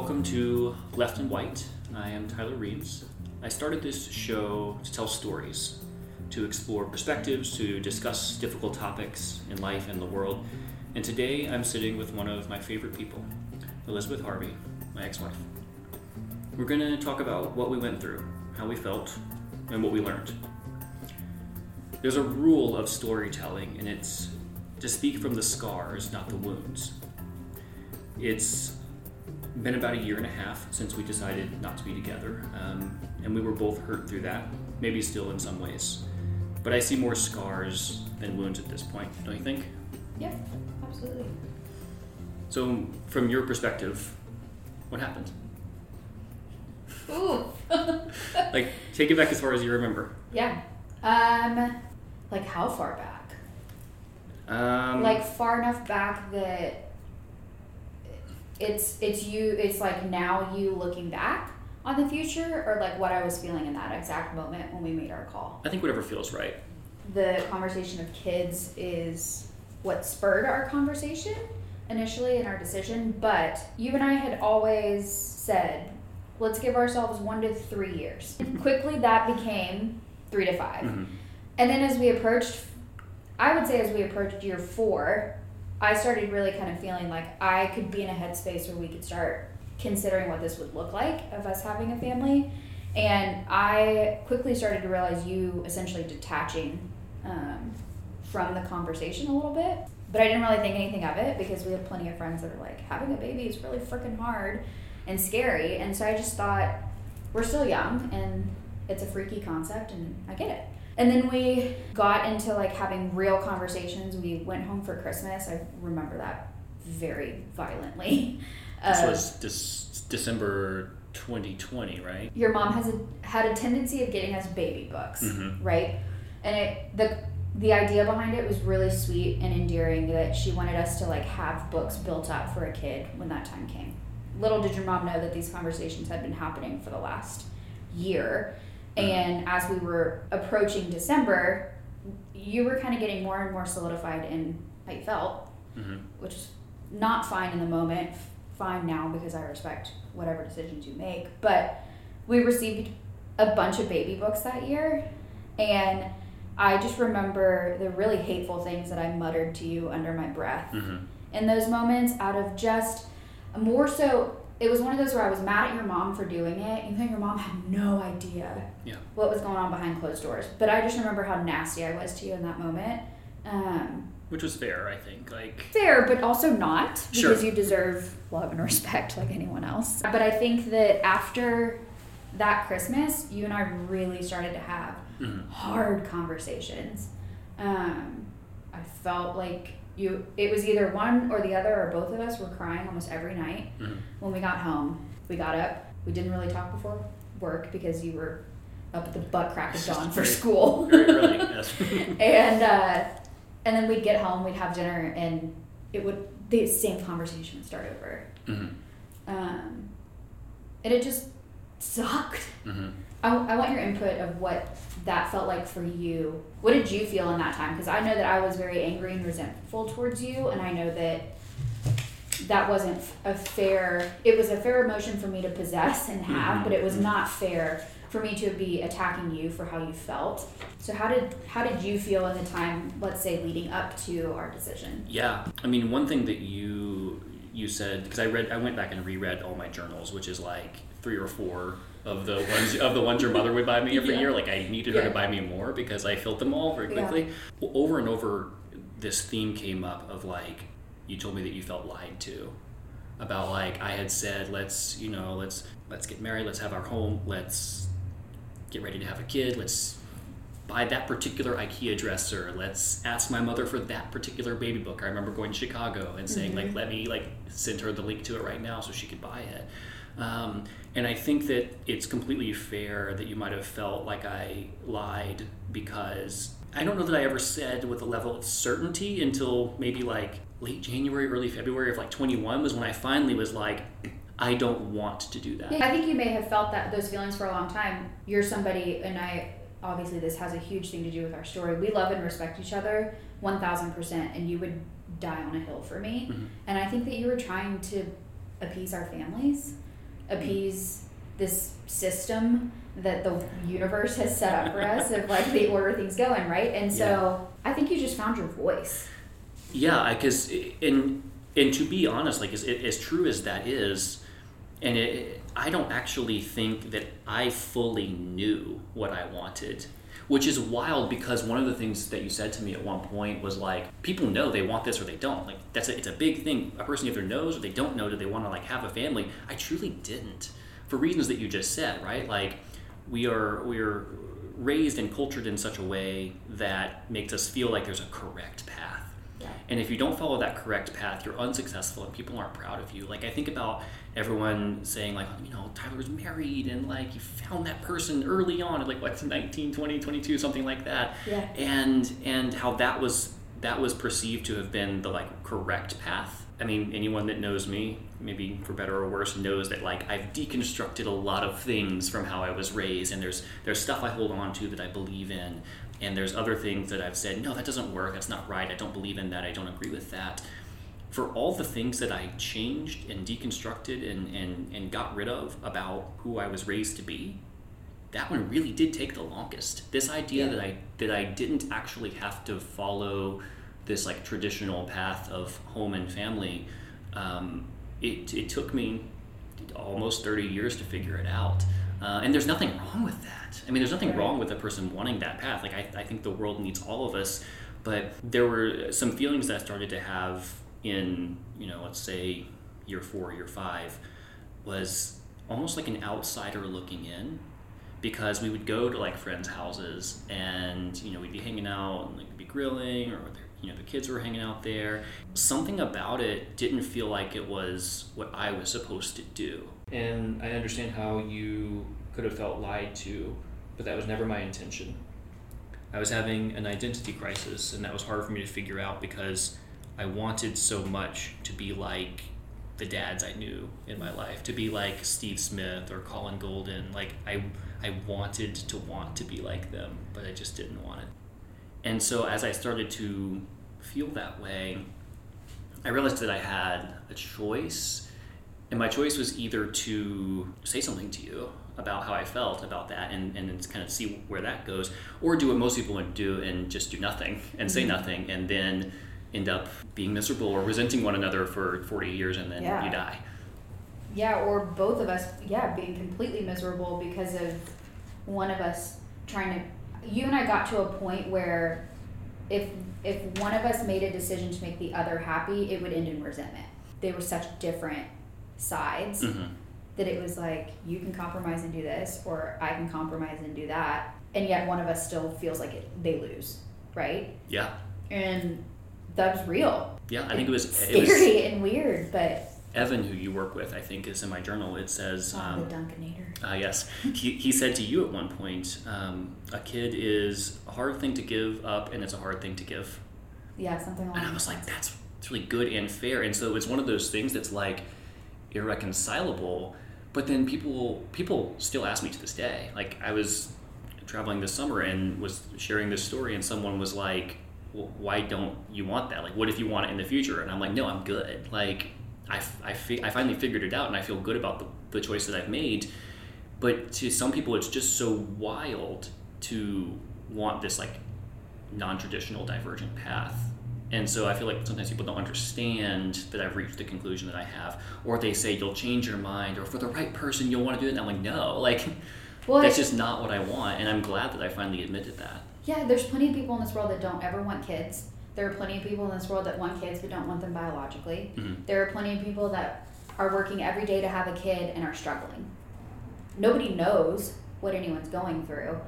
Welcome to Left and White. I am Tyler Reeves. I started this show to tell stories, to explore perspectives, to discuss difficult topics in life and the world. And today I'm sitting with one of my favorite people, Elizabeth Harvey, my ex wife. We're going to talk about what we went through, how we felt, and what we learned. There's a rule of storytelling, and it's to speak from the scars, not the wounds. It's been about a year and a half since we decided not to be together, um, and we were both hurt through that, maybe still in some ways. But I see more scars than wounds at this point, don't you think? Yeah, absolutely. So, from your perspective, what happened? Ooh. Like, take it back as far as you remember. yeah. Um, like how far back? Um, like far enough back that it's it's you. It's like now you looking back on the future, or like what I was feeling in that exact moment when we made our call. I think whatever feels right. The conversation of kids is what spurred our conversation initially in our decision, but you and I had always said, let's give ourselves one to three years. Quickly, that became three to 5 Mhm. And then as we approached, I would say as we approached year four, I started really kind of feeling like I could be in a headspace where we could start considering what this would look like of us having a family. And I quickly started to realize you essentially detaching um, from the conversation a little bit. But I didn't really think anything of it because we have plenty of friends that are like, having a baby is really freaking hard and scary. And so I just thought, we're still young and it's a freaky concept and I get it. And then we got into like having real conversations. We went home for Christmas. I remember that very violently. This Uh, was Dec- December 2020, right? your mom has a, had a tendency of getting us baby books, Mhm. right? And it the the idea behind it was really sweet and endearing that she wanted us to like have books built up for a kid when that time came. Little did your mom know that these conversations had been happening for the last year. And as we were approaching December, you were kind of getting more and more solidified in how you felt hmm which is not fine in the moment, fine now because I respect whatever decisions you make. But we received a bunch of baby books that year, and I just remember the really hateful things that I muttered to you under my breath hmm in those moments out of just more so. It was one of those where I was mad at your mom for doing it, even though your mom had no idea Yeah. what was going on behind closed doors. But I just remember how nasty I was to you in that moment. Um, Which was fair, I think. Like, fair, but also not Sure. because you deserve love and respect like anyone else. But I think that after that Christmas, you and I really started to have mhm. hard conversations. Um, I felt like you. It was either one or the other, or both of us were crying almost every night Mhm. when we got home. We got up. We didn't really talk before work because you were up at the butt crack of dawn for Very- school. very. And uh, and then we'd get home, we'd have dinner, and it would the same conversation would start over. hmm Um, and it just sucked. hmm I, I want your input of what that felt like for you. What did you feel in that time? Because I know that I was very angry and resentful towards you, and I know that that wasn't a fair. It was a fair emotion for me to possess and have, Mhm. but it was not fair for me to be attacking you for how you felt. So how did how did you feel in the time, let's say, leading up to our decision? Yeah, I mean, one thing that you you said because I read, I went back and reread all my journals, which is like three or four of the ones of the ones your mother would buy me every Yeah. year. Like I needed her to buy me more because I filled them all very quickly. Well, over and over, this theme came up of like you told me that you felt lied to about like I had said let's you know let's let's get married, let's have our home, let's get ready to have a kid, let's buy that particular IKEA dresser. Let's ask my mother for that particular baby book. I remember going to Chicago and saying like, let me like send her the link to it right now so she could buy it. Um, and I think that it's completely fair that you might have felt like I lied because I don't know that I ever said with a level of certainty until maybe like late January, early February of like 21 was when I finally was like, I don't want to do that. Yeah, I think you may have felt that those feelings for a long time. You're somebody, and I obviously this has a huge thing to do with our story. We love and respect each other one thousand percent, and you would die on a hill for me. Mhm. And I think that you were trying to appease our families, Mm-hmm. appease this system that the universe has set up for us of like the order things going, right? And so I think you just found your voice. Yeah, because in and to be honest, like as, as true as that is, and it, I don't actually think that I fully knew what I wanted, which is wild because one of the things that you said to me at one point was like, people know they want this or they don't. Like that's a, it's a big thing. A person either knows or they don't know. Do they want to like have a family? I truly didn't, for reasons that you just said, right? Like we are we are raised and cultured in such a way that makes us feel like there's a correct path and if you don't follow that correct path, you're unsuccessful and people aren't proud of you. Like I think about everyone saying like, you know, Tyler's married and like you found that person early on at like what's 19, 20, 22, something like that. Yeah. And and how that was that was perceived to have been the like correct path. I mean, anyone that knows me, maybe for better or worse, knows that like I've deconstructed a lot of things from how I was raised, and there's there's stuff I hold on to that I believe in, and there's other things that I've said, no, that doesn't work, that's not right, I don't believe in that, I don't agree with that. For all the things that I changed and deconstructed and, and, and got rid of about who I was raised to be, that one really did take the longest. This idea yeah. that I that I didn't actually have to follow this like traditional path of home and family, um, it, it took me almost 30 years to figure it out. Uh, and there's nothing wrong with that. I mean, there's nothing wrong with a person wanting that path. Like, I, I think the world needs all of us. But there were some feelings that I started to have in, you know, let's say year four, year five, was almost like an outsider looking in because we would go to like friends' houses and, you know, we'd be hanging out and like be grilling or you know the kids were hanging out there something about it didn't feel like it was what i was supposed to do and I understand how you could have felt lied to, but that was never my intention. I was having an identity crisis, and that was hard for me to figure out because I wanted so much to be like the dads I knew in my life, to be like Steve Smith or Colin Golden. Like I, I wanted to want to be like them, but I just didn't want it. And so as I started to feel that way, I realized that I had a choice and my choice was either to say something to you about how I felt about that and, and kind of see where that goes, or do what most people would do and just do nothing and mm-hmm. say nothing and then end up being miserable or resenting one another for 40 years and then yeah. you die. Yeah, or both of us, yeah, being completely miserable because of one of us trying to. You and I got to a point where if if one of us made a decision to make the other happy, it would end in resentment. They were such different sides mm-hmm. that it was like you can compromise and do this or i can compromise and do that and yet one of us still feels like it, they lose right yeah and that was real yeah i think it was scary it was, and weird but Evan, who you work with, I think is in my journal. It says, oh, um, the Dunkenator. Uh, yes, he, he said to you at one point, um, a kid is a hard thing to give up, and it's a hard thing to give. Yeah, something like. And I was like, that's it's really good and fair. And so it's one of those things that's like, irreconcilable. But then people people still ask me to this day. Like I was traveling this summer and was sharing this story, and someone was like, well, "Why don't you want that? Like, what if you want it in the future?" And I'm like, "No, I'm good. Like, I, I, fi- I finally figured it out, and I feel good about the, the choice that I've made." But to some people, it's just so wild to want this like non-traditional divergent path and so I feel like sometimes people don't understand that I've reached the conclusion that I have, or they say you'll change your mind, or for the right person you'll want to do it. And I'm like, no, like well, that's just not what I want. And I'm glad that I finally admitted that. Yeah, there's plenty of people in this world that don't ever want kids. There are plenty of people in this world that want kids but don't want them biologically. Mm-hmm. There are plenty of people that are working every day to have a kid and are struggling. Nobody knows what anyone's going through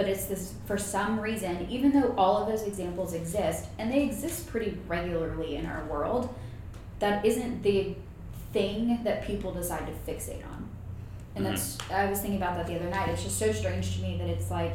but it's this for some reason even though all of those examples exist and they exist pretty regularly in our world that isn't the thing that people decide to fixate on and mm-hmm. that's i was thinking about that the other night it's just so strange to me that it's like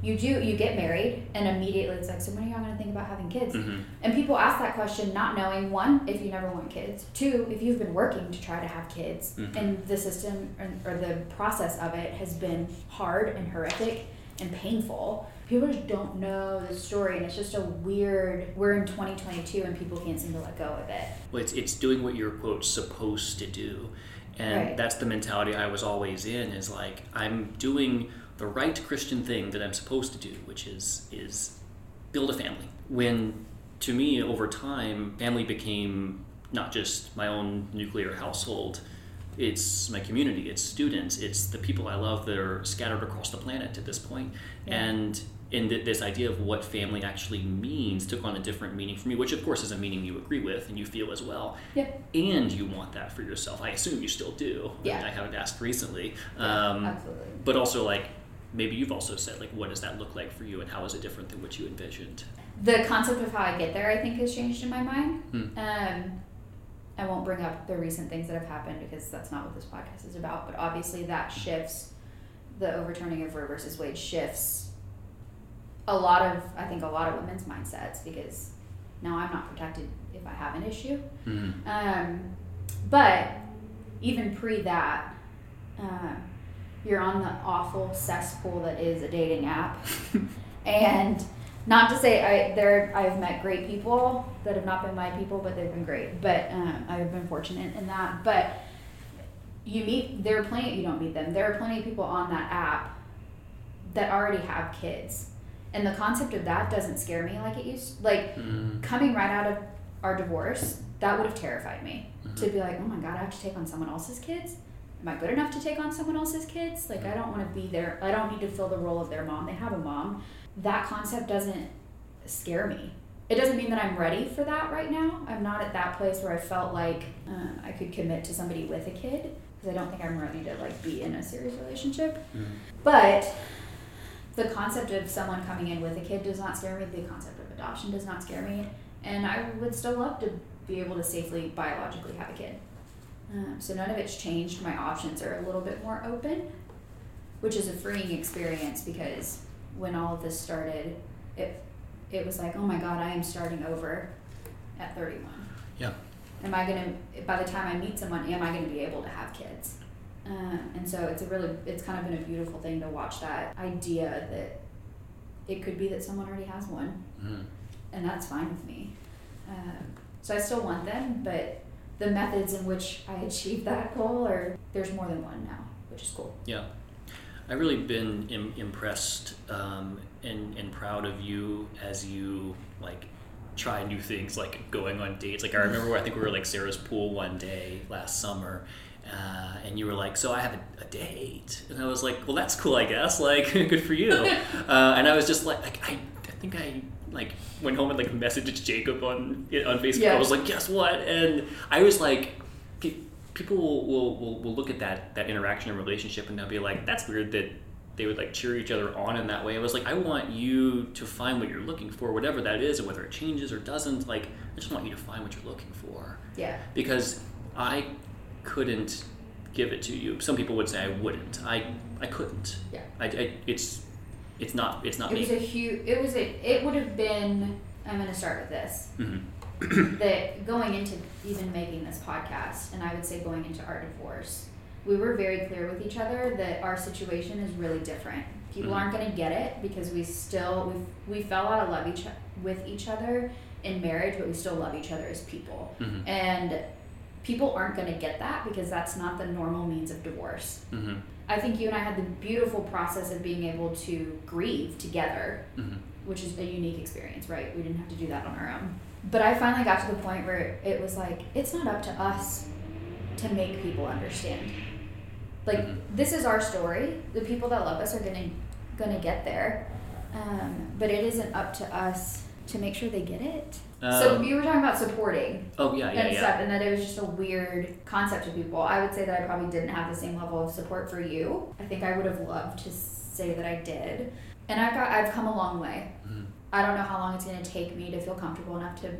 you do you get married and immediately it's like so when are y'all going to think about having kids mm-hmm. and people ask that question not knowing one if you never want kids two if you've been working to try to have kids mm-hmm. and the system or, or the process of it has been hard and horrific and painful. People just don't know the story, and it's just a weird. We're in 2022, and people can't seem to let go of it. Well, it's, it's doing what you're quote supposed to do, and Right. that's the mentality I was always in. Is like I'm doing the right Christian thing that I'm supposed to do, which is is build a family. When to me, over time, family became not just my own nuclear household. It's my community, it's students, it's the people I love that are scattered across the planet at this point. Yeah. And in th- this idea of what family actually means took on a different meaning for me, which of course is a meaning you agree with and you feel as well. Yep. And you want that for yourself. I assume you still do. I, mean, Yeah. I haven't asked recently. Yeah, Um, absolutely. but also, like, maybe you've also said, like, what does that look like for you and how is it different than what you envisioned? the concept of how I get there, I think, has changed in my mind. Hmm. Um, I won't bring up the recent things that have happened because that's not what this podcast is about. But obviously, that shifts the overturning of Roe versus Wade shifts a lot of I think a lot of women's mindsets because now I'm not protected if I have an issue. Mm-hmm. Um, but even pre that, um, you're on the awful cesspool that is a dating app, and not to say I there I've met great people that have not been my people, but they've been great. But um, I've been fortunate in that. But you meet there are plenty you don't meet them. There are plenty of people on that app that already have kids, and the concept of that doesn't scare me like it used. Like Mm-hmm. coming right out of our divorce, that would have terrified me to be like, oh my god, I have to take on someone else's kids. Am I good enough to take on someone else's kids? Like, I don't want to be there. I don't need to fill the role of their mom. They have a mom. That concept doesn't scare me. It doesn't mean that I'm ready for that right now. I'm not at that place where I felt like um, I could commit to somebody with a kid because I don't think I'm ready to like be in a serious relationship. Mm-hmm. But the concept of someone coming in with a kid does not scare me. The concept of adoption does not scare me. And I would still love to be able to safely biologically have a kid. Um, so none of it's changed. My options are a little bit more open, which is a freeing experience because when all of this started, it it was like, oh my god, I am starting over at 31. Yeah. Am I gonna by the time I meet someone, am I gonna be able to have kids? Um, and so it's a really it's kind of been a beautiful thing to watch that idea that it could be that someone already has one Mm-hmm. and that's fine with me. Um, so I still want them, but the methods in which I achieve that goal are there's more than one now, which is cool. Yeah. I've really been Im- impressed um, and, and proud of you as you like try new things like going on dates. Like I remember I think we were like Sarah's pool one day last summer uh, and you were like, so I have a, a date. And I was like, well, that's cool, I guess. Like, good for you. uh, and I was just like, like I, I think I like went home and like messaged Jacob on on Facebook. Yeah. I was like, guess what? And I was like, people will, will, will, will look at that that interaction and relationship and they'll be like, that's weird that they would like cheer each other on in that way. I was like, I want you to find what you're looking for, whatever that is, and whether it changes or doesn't. Like, I just want you to find what you're looking for Yeah. because I couldn't give it to you. Some people would say I wouldn't. I I couldn't. Yeah. I, I it's it's not it's not It was a huge. It was a. It would have been. I'm going to start with this. hmm That going into even making this podcast, and I would say going into our divorce, we were very clear with each other that our situation is really different. People Mhm. aren't going to get it because we still we we fell out of love each with each other in marriage, but we still love each other as people. hmm And people aren't going to get that because that's not the normal means of divorce. hmm I think you and I had the beautiful process of being able to grieve together, hmm which is a unique experience, right? We didn't have to do that on our own. But I finally got to the point where it was like, it's not up to us to make people understand. Like, Mhm. this is our story. The people that love us are gonna gonna get there, um, but it isn't up to us to make sure they get it. so Um, you were talking about supporting oh yeah yeah and yeah. stuff, and that it was just a weird concept to people. I would say that I probably didn't have the same level of support for you. I think I would have loved to say that I did, and I've got I've come a long way. I don't know how long it's going to take me to feel comfortable enough to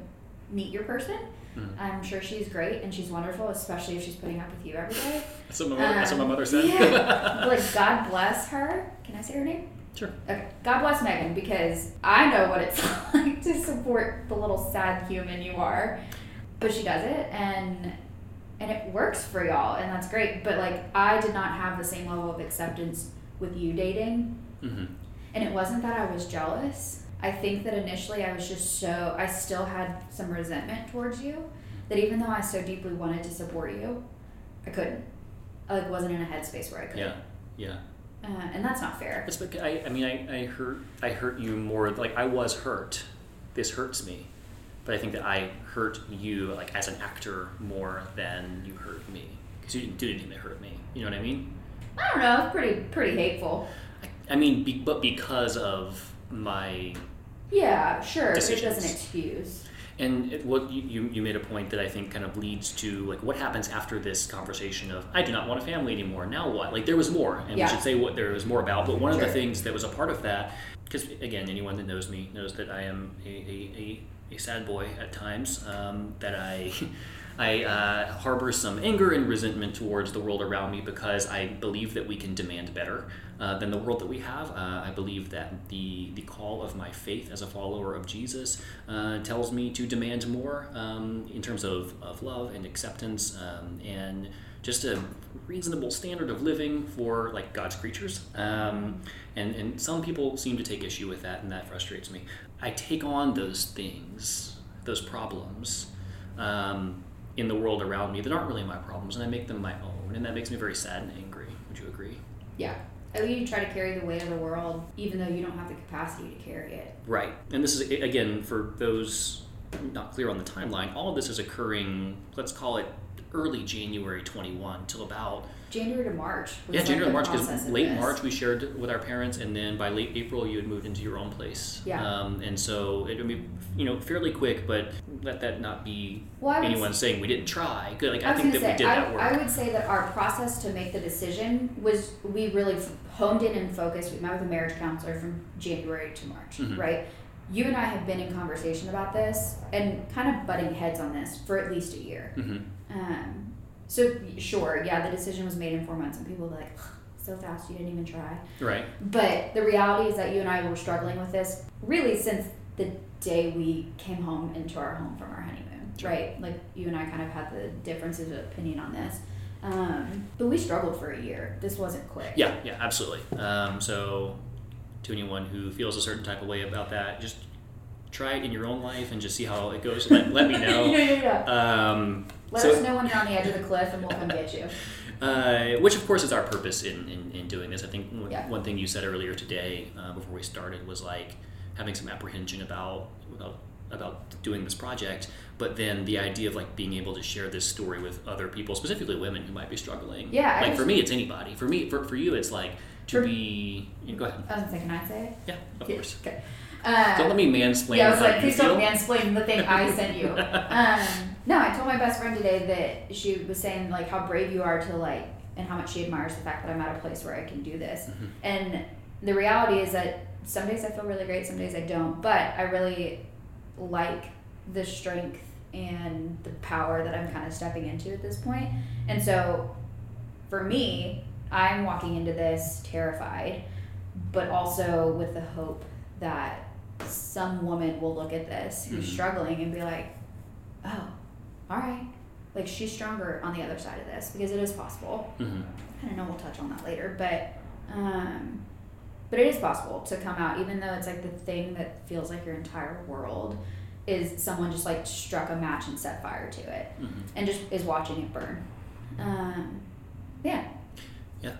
meet your person. Mhm. I'm sure she's great and she's wonderful, especially if she's putting up with you every day. That's what my mother, that's what my Um, mother said. yeah. like God bless her. Can I say her name? Sure. Okay. God bless Megan because I know what it's like to support the little sad human you are. But she does it and and it works for y'all and that's great. But like I did not have the same level of acceptance with you dating. hmm And it wasn't that I was jealous. I think that initially I was just so, I still had some resentment towards you that even though I so deeply wanted to support you, I couldn't. I like wasn't in a headspace where I could. Yeah, yeah. Uh, and that's not fair. That's because I, I mean, I, I hurt, I hurt you more. Like I was hurt. This hurts me, but I think that I hurt you like as an actor more than you hurt me because you didn't do anything that hurt me. You know what I mean? I don't know. It's pretty pretty hateful. I, I mean, be, but because of my Yeah, sure. Decisions. It doesn't excuse. And it, what you, you, made a point that I think kind of leads to like what happens after this conversation of I do not want a family anymore. Now what? Like there was more, and Yeah. we should say what there was more about. But one of the things that was a part of that, because again, anyone that knows me knows that I am a, a, a, a sad boy at times. Um, that I I uh, harbor some anger and resentment towards the world around me because I believe that we can demand better uh, than the world that we have. Uh, I believe that the the call of my faith as a follower of Jesus uh, tells me to demand more um, in terms of, of love and acceptance um, and just a reasonable standard of living for like God's creatures. Um, and and some people seem to take issue with that, and that frustrates me. I take on those things, those problems. Um, in the world around me that aren't really my problems, and I make them my own, and that makes me very sad and angry. Would you agree? Yeah. At least you try to carry the weight of the world, even though you don't have the capacity to carry it. Right. And this is again for those not clear on the timeline. All of this is occurring. Let's call it early January 21 till about January to March. was yeah January to March because late this. March we shared with our parents, and then by late April you had moved into your own place. Yeah. Um, and so it would be you know fairly quick, but let that not be Well, anyone saying we didn't try. Good. Like I I, think that say, we did I, that work. I would say that our process to make the decision was we really honed in and focused. We met with a marriage counselor from January to March, Mhm. right? You and I have been in conversation about this and kind of butting heads on this for at least a year. hmm Um, so sure, yeah, the decision was made in four months, and people were like, "So fast, you didn't even try." Right. But the reality is that you and I were struggling with this really since the day we came home into our home from our honeymoon, Sure. right? Like you and I kind of had the differences of opinion on this. Um, but we struggled for a year. This wasn't quick. Yeah, yeah, absolutely. Um, so, to anyone who feels a certain type of way about that, just try it in your own life and just see how it goes. Let, let me yeah, know. yeah, yeah. Um, Let so- us know when you're on the edge of the cliff, and we'll come get you. Uh, which, of course, is our purpose in, in, in doing this. I think one, Yeah. one thing you said earlier today, uh, before we started, was like having some apprehension about about about doing this project, but then the idea of like being able to share this story with other people, specifically women who might be struggling. Yeah, Like for me, it's anybody. For me, for, for you, it's like to For- be. You know, go ahead. I was gonna say, can I say it? Yeah, of Yeah, course. Okay. Uh, Don't let me mansplain. Yeah, I was like, please don't mansplain the thing I sent you. um, no, I told my best friend today that she was saying like how brave you are to like, and how much she admires the fact that I'm at a place where I can do this. Mhm. And the reality is that some days I feel really great, some days I don't. But I really like the strength and the power that I'm kind of stepping into at this point. And so, for me, I'm walking into this terrified, but also with the hope that some woman will look at this who's Mhm. struggling and be like, oh, all right. Like she's stronger on the other side of this because it is possible. Mhm. I don't know, we'll touch on that later, but um, but it is possible to come out, even though it's like the thing that feels like your entire world is someone just like struck a match and set fire to it Mhm. and just is watching it burn. Um, yeah, Yeah.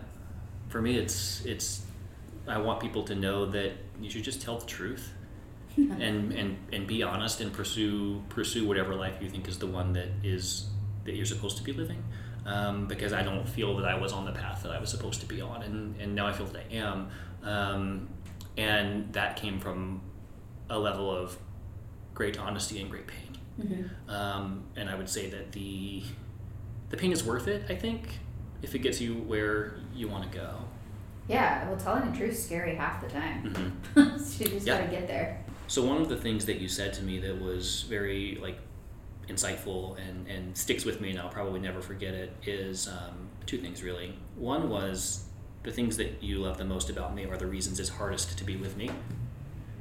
For me, it's it's. I want people to know that you should just tell the truth. And, and and be honest and pursue pursue whatever life you think is the one that is that you're supposed to be living um, because I don't feel that I was on the path that I was supposed to be on and, and now I feel that I am um, and that came from a level of great honesty and great pain hmm um, and I would say that the the pain is worth it I think if it gets you where you want to go yeah. Well, telling the truth is scary half the time. hmm so you just Yeah. gotta get there. So one of the things that you said to me that was very like insightful and, and sticks with me and I'll probably never forget it is um, two things really. One was the things that you love the most about me are the reasons it's hardest to be with me.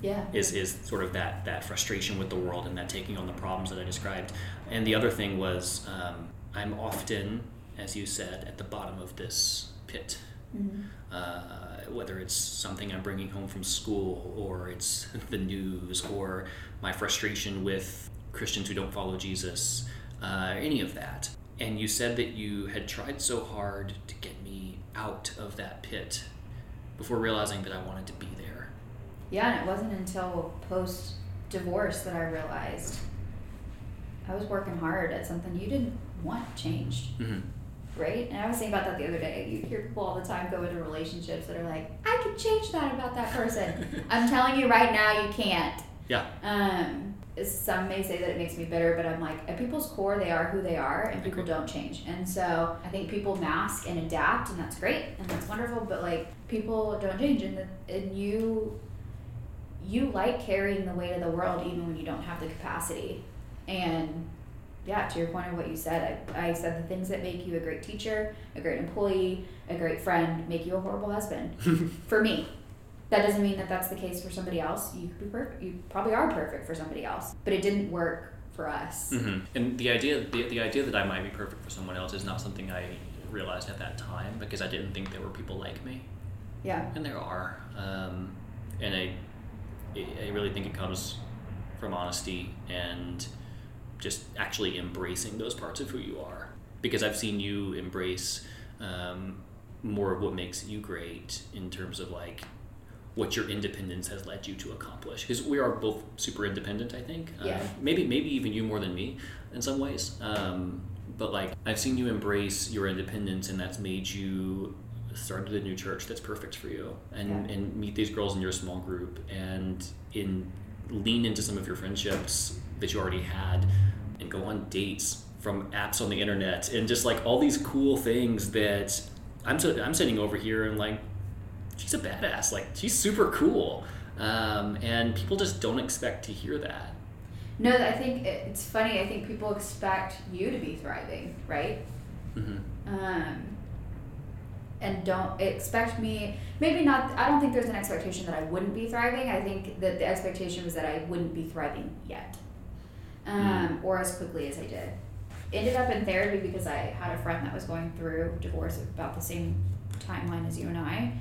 Yeah. Is is sort of that that frustration with the world and that taking on the problems that I described. And the other thing was um, I'm often, as you said, at the bottom of this pit Mhm. Uh, whether it's something I'm bringing home from school, or it's the news, or my frustration with Christians who don't follow Jesus, uh, any of that. And you said that you had tried so hard to get me out of that pit before realizing that I wanted to be there. Yeah, and it wasn't until post divorce that I realized I was working hard at something you didn't want changed, Mm-hmm. Right? And I was thinking about that the other day. You hear people all the time go into relationships that are like, I can change that about that person. I'm telling you right now, you can't. Yeah. Um, some may say that it makes me bitter, but I'm like, at people's core, they are who they are, and people don't change. And so I think people mask and adapt, and that's great and that's wonderful. But like, people don't change, and the, and you you like carrying the weight of the world even when you don't have the capacity. And yeah, to your point of what you said, I, I said the things that make you a great teacher, a great employee, a great friend, make you a horrible husband. for me. That doesn't mean that that's the case for somebody else. You could be perfect. You probably are perfect for somebody else, but it didn't work for us. hmm And the idea, the, the idea that I might be perfect for someone else is not something I realized at that time because I didn't think there were people like me, Yeah. and there are. Um, and I, I really think it comes from honesty and just actually embracing those parts of who you are. Because I've seen you embrace um, more of what makes you great in terms of like what your independence has led you to accomplish. Because we are both super independent, I think. Uh, Yeah. maybe maybe even you more than me in some ways. Um, but like I've seen you embrace your independence, and that's made you started a new church that's perfect for you, and Yeah. and meet these girls in your small group, and in lean into some of your friendships that you already had, and go on dates from apps on the internet, and just like all these cool things that I'm so, I'm sitting over here and like she's a badass. Like she's super cool, um, and people just don't expect to hear that. No, I think it's funny. I think people expect you to be thriving, right? hmm Um, and don't expect me. Maybe not. I don't think there's an expectation that I wouldn't be thriving. I think that the expectation was that I wouldn't be thriving yet, um, or as quickly as I did. Ended up in therapy because I had a friend that was going through divorce about the same timeline as you and I,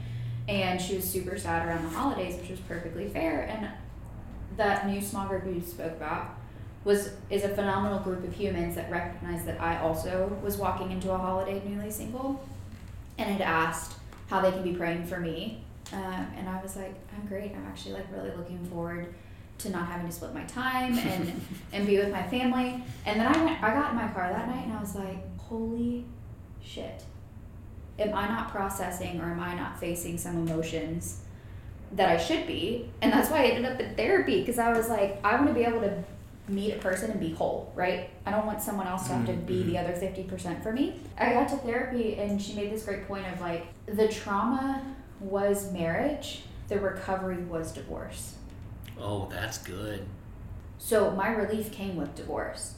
and she was super sad around the holidays, which was perfectly fair. And that new small group you spoke about was is a phenomenal group of humans that recognized that I also was walking into a holiday newly single, and had asked how they can be praying for me, um, and I was like, I'm great. I'm actually like really looking forward to not having to split my time and and be with my family. And then I went, I got in my car that night and I was like, holy shit. Am I not processing or am I not facing some emotions that I should be? And that's why I ended up in therapy because I was like, I want to be able to meet a person and be whole, right? I don't want someone else to have to mm-hmm. be the other 50% for me. I got to therapy and she made this great point of like, the trauma was marriage, the recovery was divorce. Oh, that's good. So my relief came with divorce.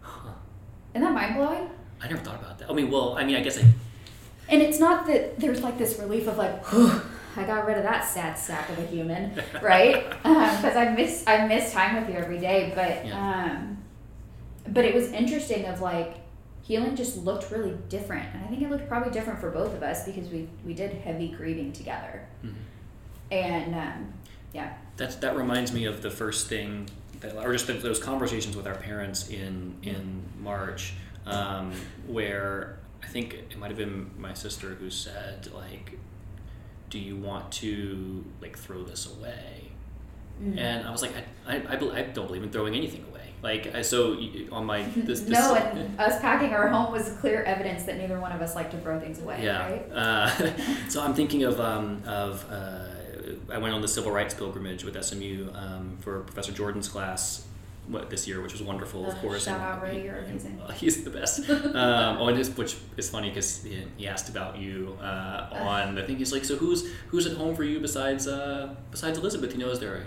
Huh. Isn't that mind blowing? I never thought about that. I mean, well, I mean, I guess I. And it's not that there's like this relief of like, I got rid of that sad sack of a human, right? Because I miss I miss time with you every day, but Yeah. um, but it was interesting of like healing just looked really different, and I think it looked probably different for both of us because we we did heavy grieving together, Mhm. and um, yeah, That's that reminds me of the first thing that, or just those conversations with our parents in in March, um, where I think it might have been my sister who said like, "Do you want to like throw this away?" Mm. And I was like, I, I, I, I don't believe in throwing anything away. Like, I, so on my this, this no, and us packing our home was clear evidence that neither one of us liked to throw things away, Yeah. right? Uh, so I'm thinking of um, of uh, I went on the civil rights pilgrimage with SMU um, for Professor Jordan's class what, this year, which was wonderful, of Uh, course. shout and out, Ray, you're amazing. uh, he's the best. um, oh, and which is funny because he, he asked about you uh, on the thing. He's like, so who's who's at home for you besides uh, besides Elizabeth? You know, is there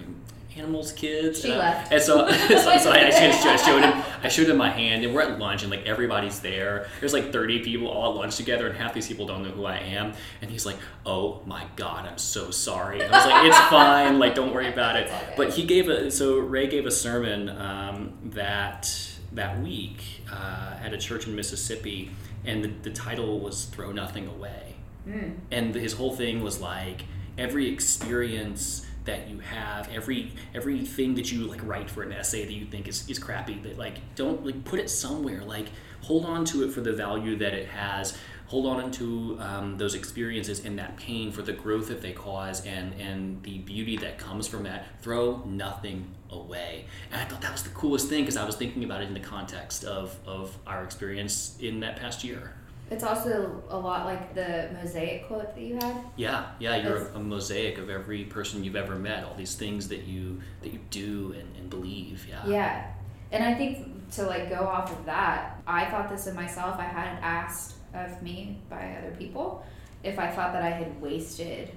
animals, kids? She and, left. And so, so, so I, I showed, I showed him I showed him my hand, and we're at lunch, and like everybody's there. There's like 30 people all at lunch together, and half these people don't know who I am. And he's like, "Oh my god, I'm so sorry." And I was like, "It's fine, like don't worry about it." But he gave a so Ray gave a sermon um, that that week uh, at a church in Mississippi, and the, the title was "Throw Nothing Away." Mm. and his whole thing was like every experience that you have every everything that you like write for an essay that you think is, is crappy that like don't like put it somewhere. Like hold on to it for the value that it has. Hold on to um, those experiences and that pain for the growth that they cause and and the beauty that comes from that. Throw nothing away. And i thought that was the coolest thing because i was thinking about it in the context of of our experience in that past year It's also a lot like the mosaic quote that you had. yeah, yeah, you're a, a mosaic of every person you've ever met. All these things that you that you do and, and believe. Yeah. Yeah. And I think to like go off of that, I thought this of myself. I had asked of me by other people if I thought that I had wasted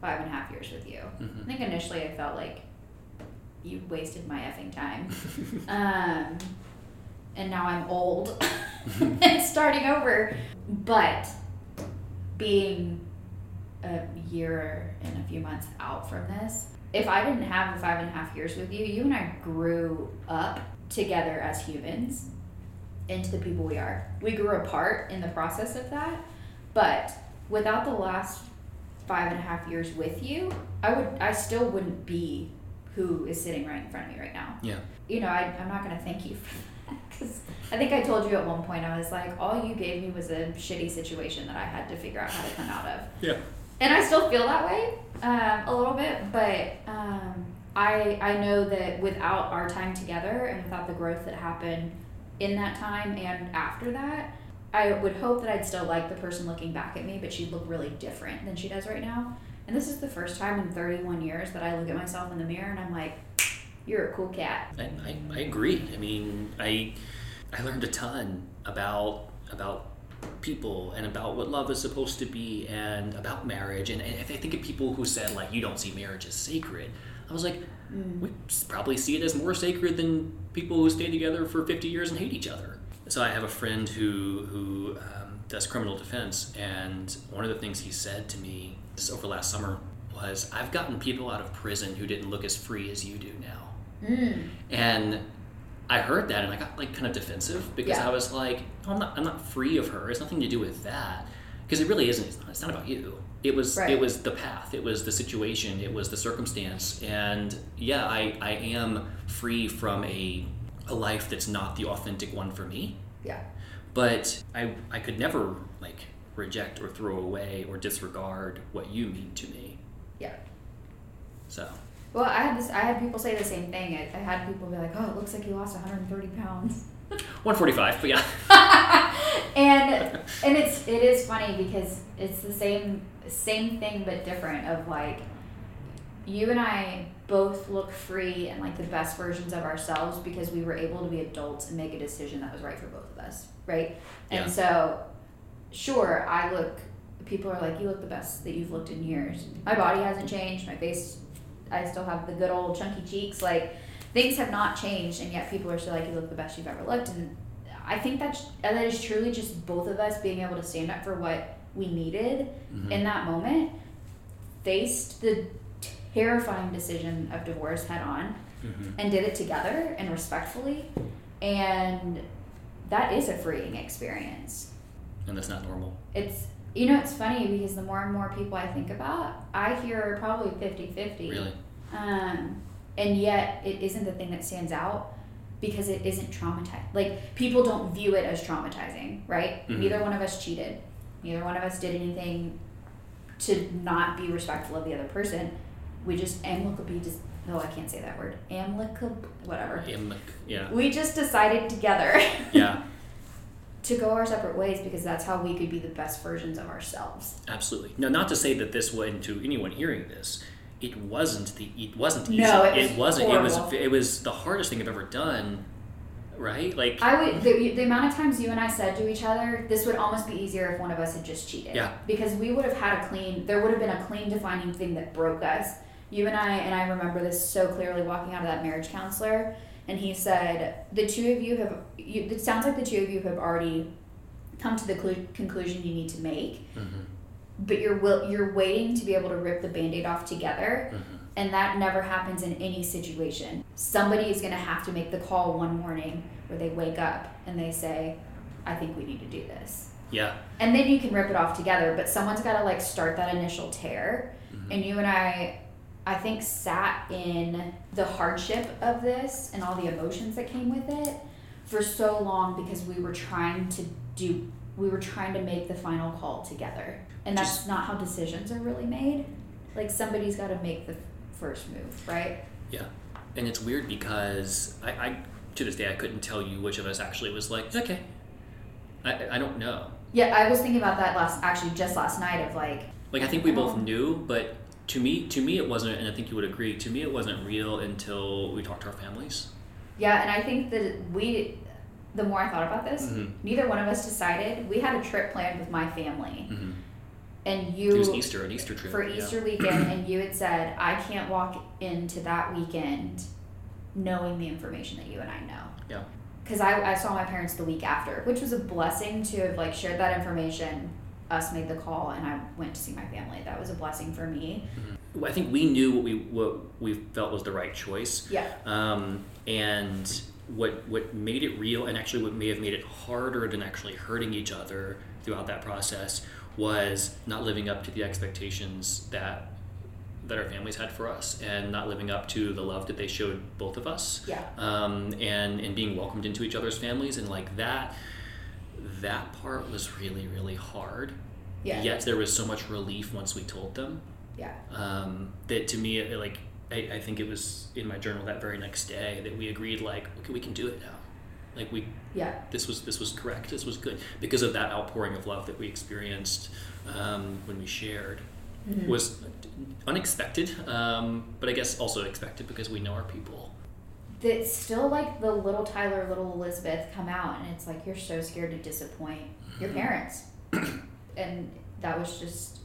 five and a half years with you. I Mhm. think initially I felt like you wasted my effing time. um, and now I'm old and starting over. But being a year and a few months out from this, if I didn't have the five and a half years with you, you and I grew up together as humans into the people we are. We grew apart in the process of that, but without the last five and a half years with you, I would I still wouldn't be who is sitting right in front of me right now. Yeah. You know, I, I'm not gonna thank you for that because I think I told you at one point I was like, all you gave me was a shitty situation that I had to figure out how to come out of Yeah. and I still feel that way um, a little bit, but um, I I know that without our time together and without the growth that happened in that time and after that, I would hope that I'd still like the person looking back at me, but she'd look really different than she does right now. And this is the first time in 31 years that I look at myself in the mirror and I'm like, you're a cool cat. I, I, I agree. I mean, I I learned a ton about about people and about what love is supposed to be and about marriage. And, and I think of people who said like you don't see marriage as sacred. I was like, Mm. we probably see it as more sacred than people who stay together for 50 years and hate each other. So I have a friend who who um, does criminal defense, and one of the things he said to me this over last summer was, "I've gotten people out of prison who didn't look as free as you do now." Mm. And I heard that and I got like kind of defensive because Yeah. I was like, oh, I'm not I'm not free of her. It's nothing to do with that because it really isn't. It's not, it's not about you. It was Right. it was the path. It was the situation. It was the circumstance. And yeah, I I am free from a a life that's not the authentic one for me. Yeah. But I I could never like reject or throw away or disregard what you mean to me. Yeah. So Well, I had this. I had people say the same thing. I, I had people be like, "Oh, it looks like you lost 130 pounds." 145, but yeah. and and it's it is funny because it's the same same thing but different of like you and I both look free and like the best versions of ourselves because we were able to be adults and make a decision that was right for both of us, right? And Yeah. so sure, I look people are like you look the best that you've looked in years. My body hasn't changed, my face I still have the good old chunky cheeks like things have not changed and yet people are still like you look the best you've ever looked and I think that's that is truly just both of us being able to stand up for what we needed Mhm. in that moment, faced the terrifying decision of divorce head on, Mhm. and did it together and respectfully, and that is a freeing experience. And that's not normal. It's you know it's funny because the more and more people I think about, I hear probably 50-50. Really. Um, and yet it isn't the thing that stands out because it isn't traumatized. Like people don't view it as traumatizing, right? Mhm. Neither one of us cheated. Neither one of us did anything to not be respectful of the other person. We just amicably just oh I can't say that word amicable whatever. Amic- Yeah. We just decided together Yeah. to go our separate ways because that's how we could be the best versions of ourselves. Absolutely. No, not to say that this went to anyone hearing this. It wasn't the. It wasn't easy. No, it was wasn't. It was. It was the hardest thing I've ever done. Right? Like. I would the, the amount of times you and I said to each other, this would almost be easier if one of us had just cheated. Yeah. Because we would have had a clean. There would have been a clean defining thing that broke us. You and I and I remember this so clearly walking out of that marriage counselor, and he said the two of you have. You, it sounds like the two of you have already come to the clu- conclusion you need to make, Mhm, but you're will you're waiting to be able to rip the band-aid off together mhm. and that never happens in any situation. Somebody is going to have to make the call one morning where they wake up and they say, I think we need to do this. Yeah. And then you can rip it off together, but someone's got to like start that initial tear. Mhm. And you and I, I think, sat in the hardship of this and all the emotions that came with it for so long because we were trying to do, we were trying to make the final call together. And that's Just- not how decisions are really made. Like somebody's got to make the first move, right? Yeah, and it's weird because I, I to this day I couldn't tell you which of us actually was like okay. I, I don't know. Yeah, I was thinking about that last, actually, just last night of like, Like I think we both knew, but to me to me it wasn't, and I think you would agree. To me it wasn't real until we talked to our families. yeah, and I think that we, the more I thought about this, Mhm. neither one of us decided. We had a trip planned with my family, Mm-hmm. and It was Easter, an Easter trip for yeah. Easter weekend, and you had said, "I can't walk into that weekend knowing the information that you and I know." Yeah. Because I, I saw my parents the week after, which was a blessing to have like shared that information. Us made the call, and I went to see my family. That was a blessing for me. Mhm. I think we knew what we what we felt was the right choice. Yeah. Um, and what what made it real, and actually what may have made it harder than actually hurting each other throughout that process, was not living up to the expectations that that our families had for us, and not living up to the love that they showed both of us, Yeah. um, and and being welcomed into each other's families, and like that. That part was really really hard. Yeah. Yet there was so much relief once we told them Yeah. um, that to me it, like I, I think it was in my journal that very next day that we agreed like okay we can do it now like we Yeah. this was this was correct this was good because of that outpouring of love that we experienced um, when we shared Mhm. was unexpected um, but I guess also expected because we know our people that still like the little Tyler, little Elizabeth come out, and it's like you're so scared to disappoint your parents, and that was just.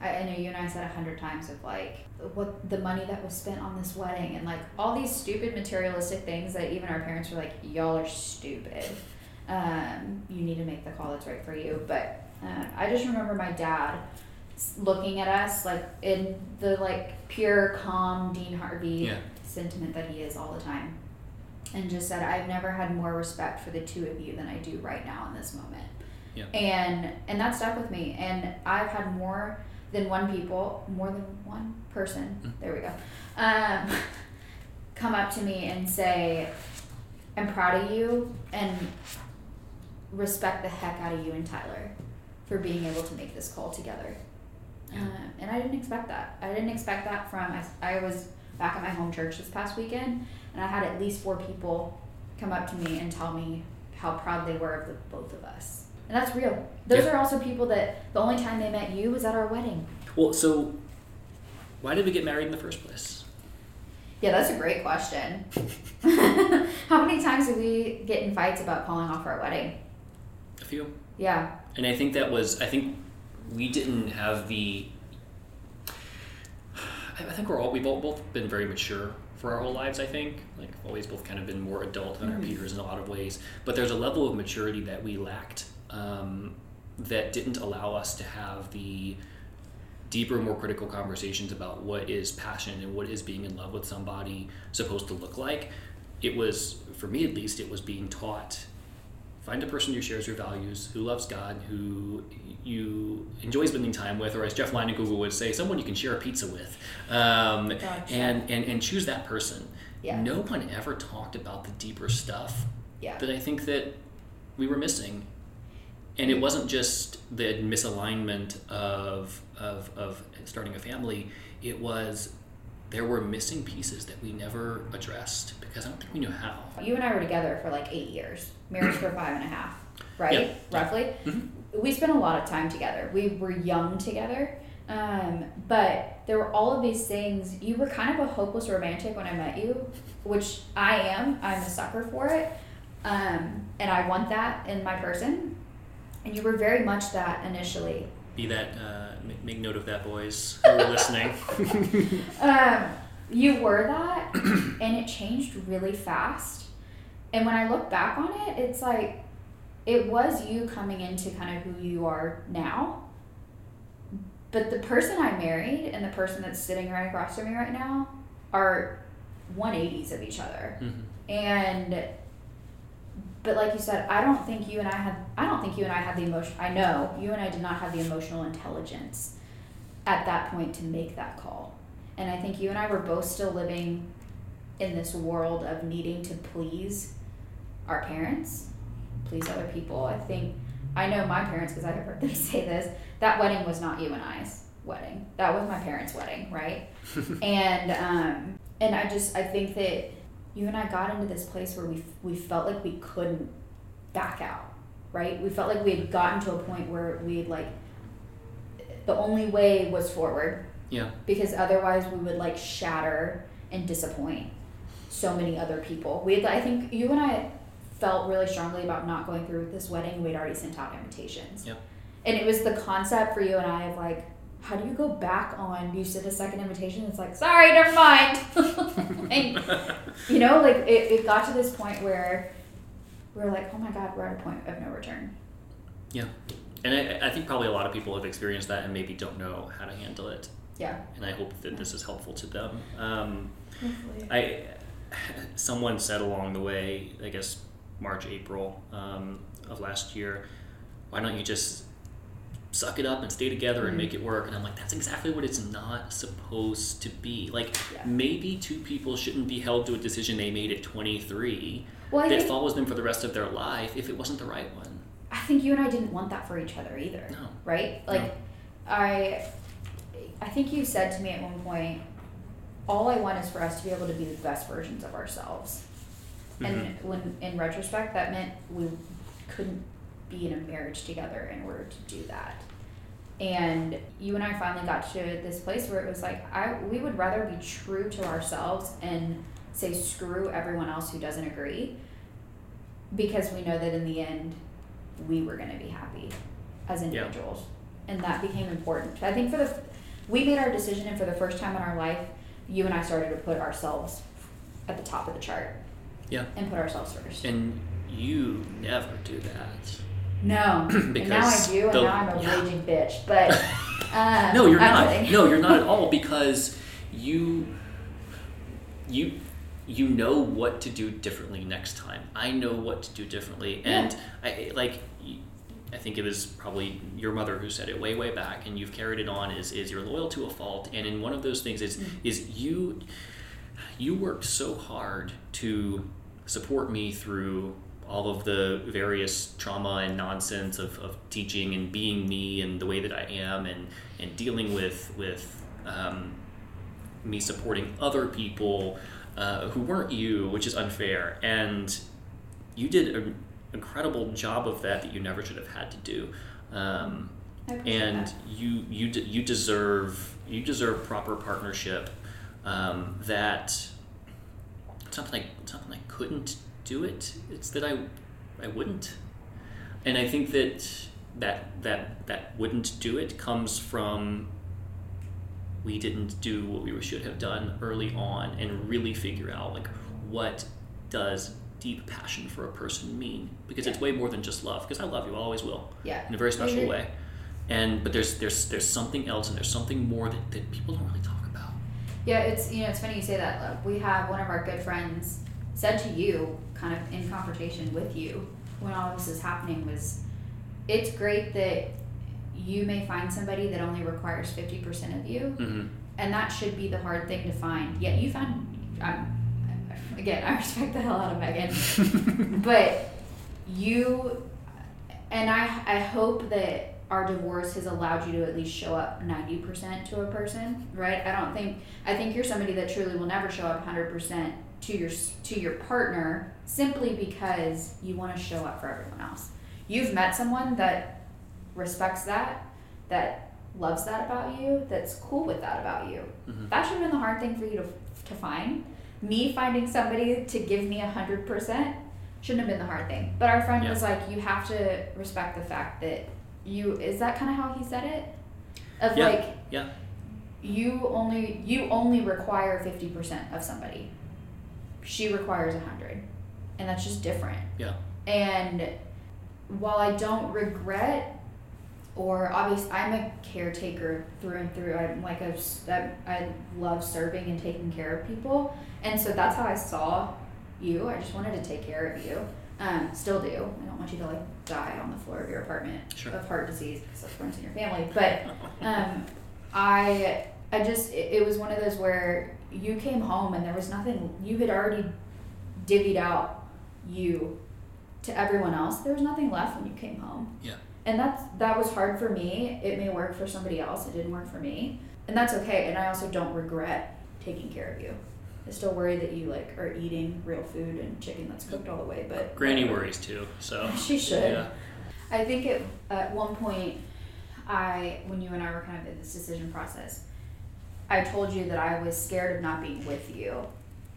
I, I know you and I said a hundred times of like what the money that was spent on this wedding and like all these stupid materialistic things that even our parents were like y'all are stupid. Um, you need to make the call that's right for you. But uh, I just remember my dad looking at us like in the like pure calm Dean Harvey yeah sentiment that he is all the time and just said i've never had more respect for the two of you than i do right now in this moment Yeah. and and that stuck with me and i've had more than one people more than one person Mm. there we go um, come up to me and say i'm proud of you and respect the heck out of you and tyler for being able to make this call together Yeah. um, and I didn't expect that. I didn't expect that from. I, I was back at my home church this past weekend, and I had at least four people come up to me and tell me how proud they were of the both of us. And that's real. Those are also people that the only time they met you was at our wedding. well so why did we get married in the first place Yeah, that's a great question. how many times did we get in fights about calling off our wedding? a few Yeah. and I think that was I think we didn't have the I I think we're all we've all both been very mature for our whole lives. I think like always both kind of been more adult than our Mhm. peers in a lot of ways. But there's a level of maturity that we lacked um, that didn't allow us to have the deeper, more critical conversations about what is passion and what is being in love with somebody supposed to look like. It was, for me at least, it was being taught find a person who shares your values, who loves God, who you enjoy spending time with, or as Jeff Google would say, someone you can share a pizza with, um, Gotcha. and, and and choose that person. Yeah. No one ever talked about the deeper stuff Yeah. that I think that we were missing, and it wasn't just the misalignment of of of starting a family. It was there were missing pieces that we never addressed because I don't think we knew how. You and I were together for like eight years, married for five and a half, right? Yeah. Roughly. Mhm. We spent a lot of time together. We were young together. Um, but there were all of these things. You were kind of a hopeless romantic when I met you, which I am. I'm a sucker for it. Um, and I want that in my person. And you were very much that initially. Be that uh, make, make note of that, boys who are listening. Um, you were that, and it changed really fast. And when I look back on it, it's like it was you coming into kind of who you are now. But the person I married and the person that's sitting right across from me right now are 180s of each other. Mhm. And but like you said, I don't think you and I had I don't think you and I had the emotion I know you and I did not have the emotional intelligence at that point to make that call. And I think you and I were both still living in this world of needing to please our parents, please other people. I think I know my parents because I have heard them say this. That wedding was not you and I's wedding. That was my parents' wedding, right? and um, and I just I think that you and I got into this place where we we felt like we couldn't back out, right? We felt like we had gotten to a point where we had like the only way was forward. Yeah. Because otherwise we would like shatter and disappoint so many other people. We had I think you and I felt really strongly about not going through with this wedding. We'd already sent out invitations. Yep. And it was the concept for you and I of like how do you go back on you sent a second invitation it's like sorry never mind and, you know like it, it got to this point where we're like oh my god we're at a point of no return yeah and I, I think probably a lot of people have experienced that and maybe don't know how to handle it yeah and i hope that this is helpful to them um, Hopefully. i someone said along the way i guess march april um, of last year why don't you just suck it up and stay together and make Mm-hmm. it work. And I'm like, that's exactly what it's not supposed to be. Like, Yeah. maybe two people shouldn't be held to a decision they made at 23 well that follows them for the rest of their life if it wasn't the right one. I think you and I didn't want that for each other either No. right like No. I I think you said to me at one point all I want is for us to be able to be the best versions of ourselves. And mm-hmm. when in retrospect, that meant we couldn't be in a marriage together in order to do that. And you and I finally got to this place where it was like I we would rather be true to ourselves and say screw everyone else who doesn't agree because we know that in the end we were going to be happy as individuals. And that became important. I think for the we made our decision and for the first time in our life, you and I started to put ourselves at the top of the chart Yeah. and put ourselves first. And you never do that. No, and now I do, and the- now I'm a yeah. raging bitch. But um, no, you're I'm not. No, you're not at all because you you you know what to do differently next time. I know what to do differently, and I like. I think it was probably your mother who said it way way back, and you've carried it on. Is is you're loyal to a fault, and in one of those things is Mm. is you you worked so hard to support me through all of the various trauma and nonsense of, of teaching and being me and the way that I am and, and dealing with with um, me supporting other people uh, who weren't you, which is unfair. And you did an incredible job of that that you never should have had to do. Um, and that. you you de- you deserve you deserve proper partnership. Um, that it's not that I it's not that I couldn't do it. It's that I I wouldn't. And I think that that that that wouldn't do it comes from we didn't do what we should have done early on and really figure out like what does deep passion for a person mean because it's way more than just love because I love you I always will Yeah. in a very special agree. way and but there's there's there's something else and there's something more that, that people don't really talk about Yeah, it's you know it's funny you say that. Love. We have one of our good friends said to you, kind of in confrontation with you, when all of this is happening, was it's great that you may find somebody that only requires fifty percent of you, mm-hmm. and that should be the hard thing to find. Yet you found. Again, I respect the hell out of Megan, but you and I. I hope that our divorce has allowed you to at least show up 90% to a person right? I don't think i think you're somebody that truly will never show up 100% to your to your partner simply because you want to show up for everyone else. You've met someone that respects that that loves that about you that's cool with that about you. Mhm. that should have been the hard thing for you to, to find. Me finding somebody to give me 100% shouldn't have been the hard thing. But our friend Yeah. was like you have to respect the fact that you is that kind of how he said it? Of Yeah. like yeah. you only you only require 50% of somebody. She requires 100 and that's just different. Yeah. And while i don't regret or obviously i'm a caretaker through and through i'm like a I love serving and taking care of people. And so that's how i saw you i just wanted to take care of you Um, still do. I don't want you to like die on the floor of your apartment Sure. of heart disease because that's runs in your family. But um, I I just it, it was one of those where you came home and there was nothing. You had already divvied out you to everyone else. There was nothing left when you came home. Yeah. And that's that was hard for me. It may work for somebody else. It didn't work for me, and that's okay. And I also don't regret taking care of you. I still worry that you like are eating real food and chicken that's cooked all the way, but Granny whatever. worries too, so She should. yeah. I think at, at one point, I, when you and I were kind of in this decision process, I told you that I was scared of not being with you.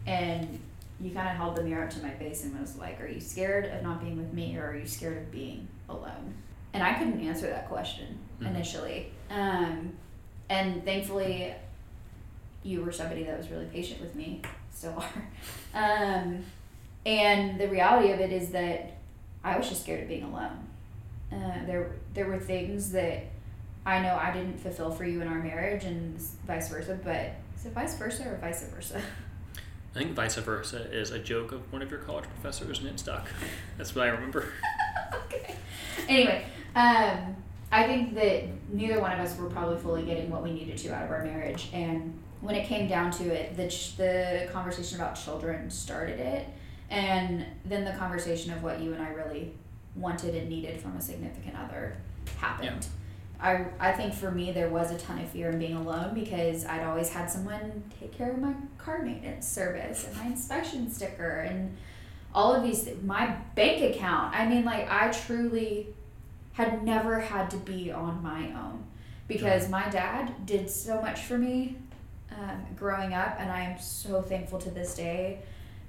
And you kind of held the mirror up to my face and was like, Are you scared of not being with me or are you scared of being alone? And I couldn't answer that question Mhm. initially. Um, and thankfully, you were somebody that was really patient with me, still are. Um, and the reality of it is that I was just scared of being alone. Uh, there, there were things that I know I didn't fulfill for you in our marriage, and vice versa. But is it vice versa or vice versa? I think vice versa is a joke of one of your college professors, and it stuck. That's what I remember. okay. Anyway, um, I think that neither one of us were probably fully getting what we needed to out of our marriage, and when it came down to it, the ch- the conversation about children started it, and then the conversation of what you and I really wanted and needed from a significant other happened. I, I think for me there was a ton of fear in being alone because I'd always had someone take care of my car maintenance service and my inspection sticker and all of these my bank account. I mean like i truly had never had to be on my own because my dad did so much for me um, growing up and i am so thankful to this day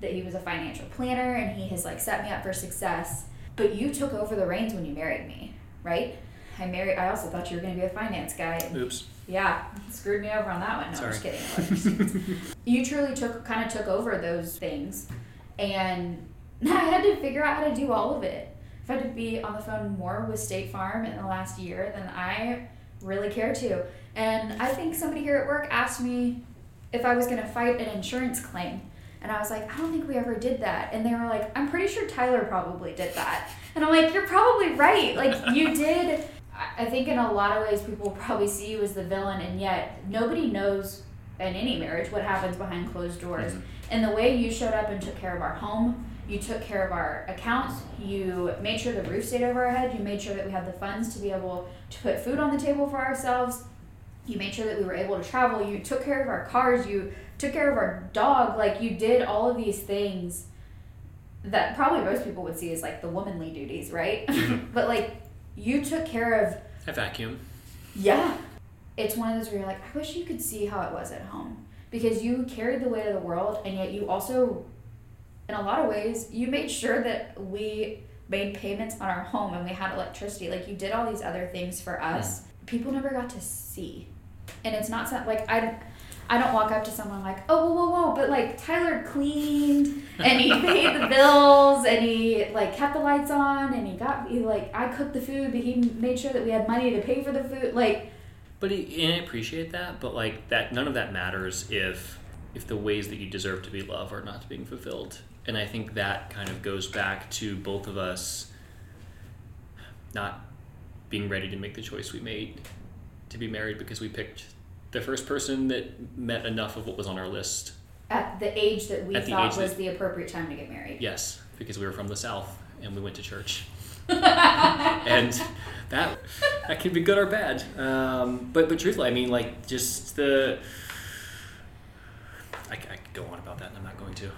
that he was a financial planner and he has like set me up for success but you took over the reins when you married me right i married i also thought you were going to be a finance guy Oops. yeah, screwed me over on that one. No, I'm just kidding. you truly took kind of took over those things, and I had to figure out how to do all of it. I've had to be on the phone more with State Farm in the last year than I really care to. And I think somebody here at work asked me if I was going to fight an insurance claim. And I was like, I don't think we ever did that. And they were like, I'm pretty sure Tyler probably did that. And I'm like, you're probably right. Like, you did. I- think in a lot of ways, people probably see you as the villain, and yet nobody knows in any marriage what happens behind closed doors. Mhm. And the way you showed up and took care of our home, you took care of our accounts, you made sure the roof stayed over our head, you made sure that we had the funds to be able to put food on the table for ourselves, you made sure that we were able to travel, you took care of our cars, you took care of our dog, like you did all of these things that probably most people would see as like the womanly duties, right? Mhm. but like you took care of I vacuum. yeah. It's one of those where you're like, I wish you could see how it was at home. Because you carried the weight of the world and yet you also in a lot of ways, you made sure that we made payments on our home and we had electricity. Like you did all these other things for us. People never got to see. And it's not like I I don't walk up to someone like, oh, whoa, whoa, whoa, but like Tyler cleaned and he paid the bills and he like kept the lights on and he got he like I cooked the food, but he made sure that we had money to pay for the food. Like, But he, and I appreciate that, but like that, none of that matters if if the ways that you deserve to be loved are not being fulfilled. And I think that kind of goes back to both of us not being ready to make the choice we made to be married because we picked the first person that met enough of what was on our list. at the age that we At the thought age was that- the appropriate time to get married. Yes, because we were from the south and we went to church. and that that can be good or bad. Um, but but truthfully, I mean, like just the. I, I could go on about that, and I'm not going to,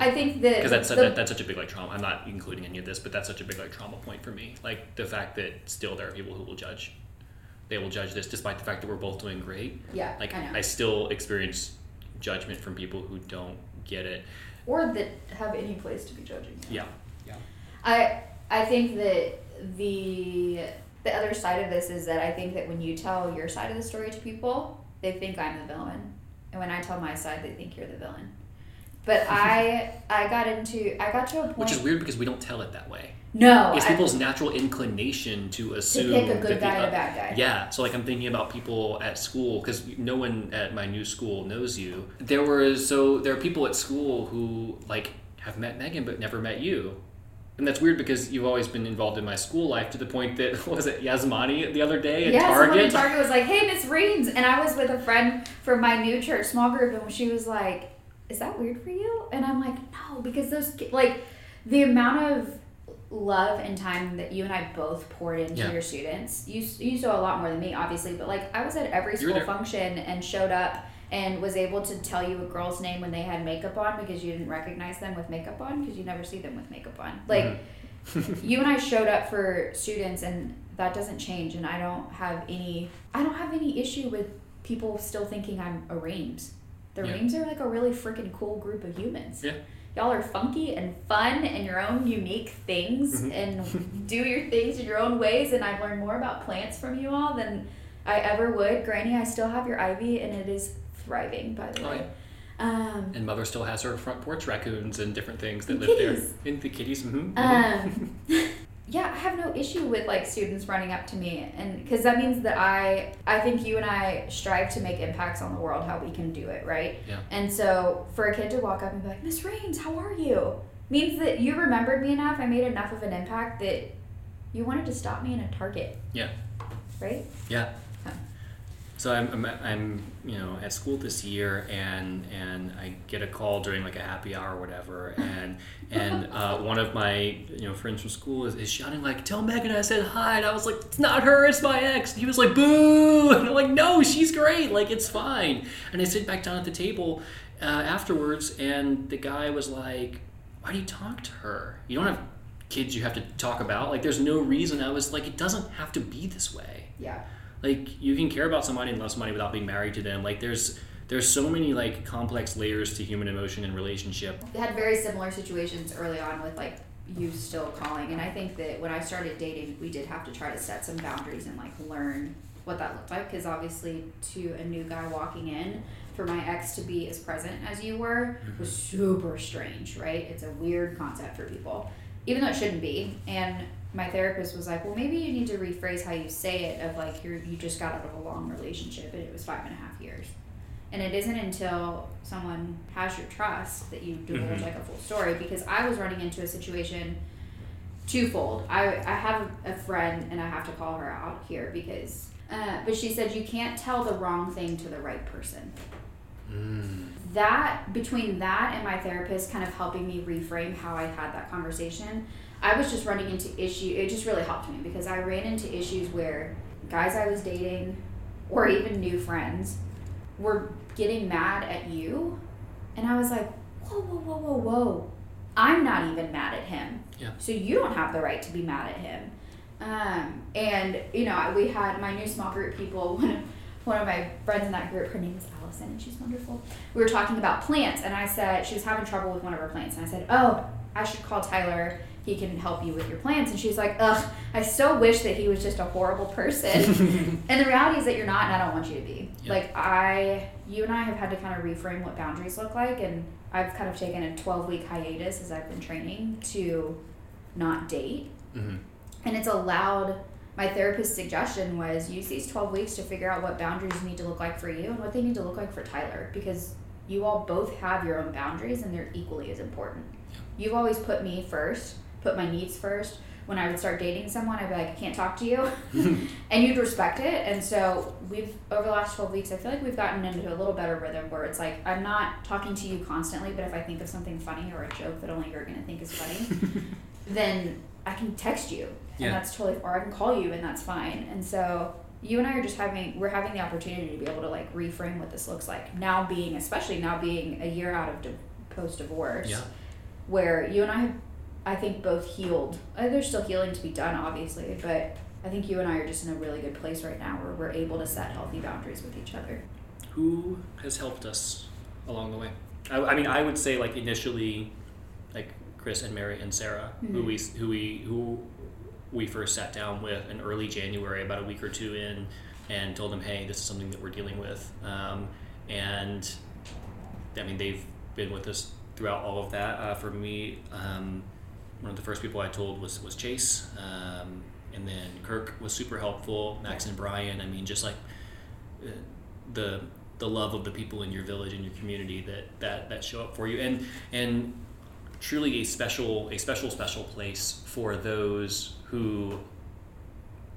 I think that because that's the- that, that's such a big like trauma. I'm not including any of this, but that's such a big like trauma point for me. Like the fact that still there are people who will judge. They will judge this, despite the fact that we're both doing great. yeah, Like I. I still experience judgment from people who don't get it. or that have any place to be judging. Yeah, yeah. I I think that the the other side of this is that I think that when you tell your side of the story to people, they think I'm the villain, and when I tell my side, they think you're the villain. But I I got into I got to a point. Which is weird because we don't tell it that way. No, it's I- people's natural inclination to to assume pick a good the, guy and a bad guy. yeah so like i'm thinking about people at school because no one at my new school knows you there were so there are people at school who like have met megan but never met you and that's weird because you've always been involved in my school life to the point that was it Yasmani the other day at yeah, Target. at Target was like, "Hey, Miss Reams," and I was with a friend from my new church small group, and she was like, "Is that weird for you?" And I'm like, "No," because those like the amount of love and time that you and I both poured into Yeah. your students. You you saw a lot more than me, obviously, but like I was at every school function and showed up. And was able to tell you a girl's name when they had makeup on because you didn't recognize them with makeup on because you never see them with makeup on. Like, Mhm. you and I showed up for students and that doesn't change and I don't have any I don't have any issue with people still thinking I'm a Reams. The Yeah. Reams are like a really freaking cool group of humans. Yeah. Y'all are funky and fun and your own unique things Mhm. and do your things in your own ways and I've learned more about plants from you all than I ever would. Granny, I still have your ivy and it is thriving by the Oh, way. Um And mother still has her front porch raccoons and different things that live kitties. there. In the kitties. Mm-hmm. Um, yeah, I have no issue with like students running up to me, and because that means that I, I think you and I strive to make impacts on the world, how we can do it, right? Yeah. And so for a kid to walk up and be like, Miss Rains, how are you? Means that you remembered me enough. I made enough of an impact that you wanted to stop me in a Target. Yeah. Right. Yeah. Huh. So I'm, I'm, I'm, you know, at school this year, and and I get a call during like a happy hour or whatever, and and uh, one of my you know friends from school is, is shouting like, "Tell Megan I said hi," and I was like, "It's not her, it's my ex." And he was like, "Boo!" And I'm like, "No, she's great, like it's fine." And I sit back down at the table uh, afterwards, and the guy was like, "Why do you talk to her? You don't have kids you have to talk about. Like, there's no reason." I was like, "It doesn't have to be this way." Yeah. Like you can care about somebody and love somebody without being married to them. Like there's there's so many like complex layers to human emotion and relationship. We had very similar situations early on with like you still calling. And i think that when i started dating we did have to try to set some boundaries and like learn what that looked like. Because obviously to a new guy walking in for my ex to be as present as you were mm-hmm. was super strange right? It's a weird concept for people. Even though it shouldn't be. And my therapist was like well maybe you need to rephrase how you say it of like you're you just got out of a long relationship and it was five and a half years and it isn't until someone has your trust that you divulge Mhm. like a full story. Because I was running into a situation twofold. I, I have a friend and I have to call her out here because, uh, but she said you can't tell the wrong thing to the right person. mm. That, between that and my therapist kind of helping me reframe how I had that conversation, I was just running into issue. It just really helped me because I ran into issues where guys I was dating or even new friends were getting mad at you. And I was like, whoa, whoa, whoa, whoa, whoa. I'm not even mad at him. Yeah. So you don't have the right to be mad at him. Um, and, you know, we had my new small group people, one of, one of my friends in that group, her name is Allison, and she's wonderful. We were talking about plants, and I said, she was having trouble with one of her plants. And I said, oh, I should call Tyler. He can help you with your plans. And she's like, ugh, I so wish that he was just a horrible person. And the reality is that you're not, and I don't want you to be. Yeah. Like I, you and I have had to kind of reframe what boundaries look like, and I've kind of taken a 12 week hiatus as I've been training to not date, Mhm. and it's allowed. My therapist's suggestion was use these 12 weeks to figure out what boundaries need to look like for you and what they need to look like for Tyler, because you all both have your own boundaries and they're equally as important. You've always put me first, put my needs first. When I would start dating someone, I'd be like, I can't talk to you. and you'd respect it. And so we've over the last twelve weeks, I feel like we've gotten into a little better rhythm where it's like I'm not talking to you constantly, but if I think of something funny or a joke that only you're gonna think is funny, then I can text you, and Yeah. that's totally, or I can call you, and that's fine. And so you and I are just having we're having the opportunity to be able to like reframe what this looks like now, being especially now being a year out of di- post divorce yeah where you and I have, I think, both healed. There's still healing to be done, obviously, but I think you and I are just in a really good place right now where we're able to set healthy boundaries with each other. who has helped us along the way I, I mean i would say like initially like chris and mary and sarah who Mhm. we who we who we first sat down with in early january about a week or two in and told them hey this is something that we're dealing with um, and i mean they've been with us throughout all of that uh, for me um, one of the first people i told was was chase um, and then kirk was super helpful max and brian i mean just like uh, the the love of the people in your village and your community that that that show up for you and and truly a special a special special place for those who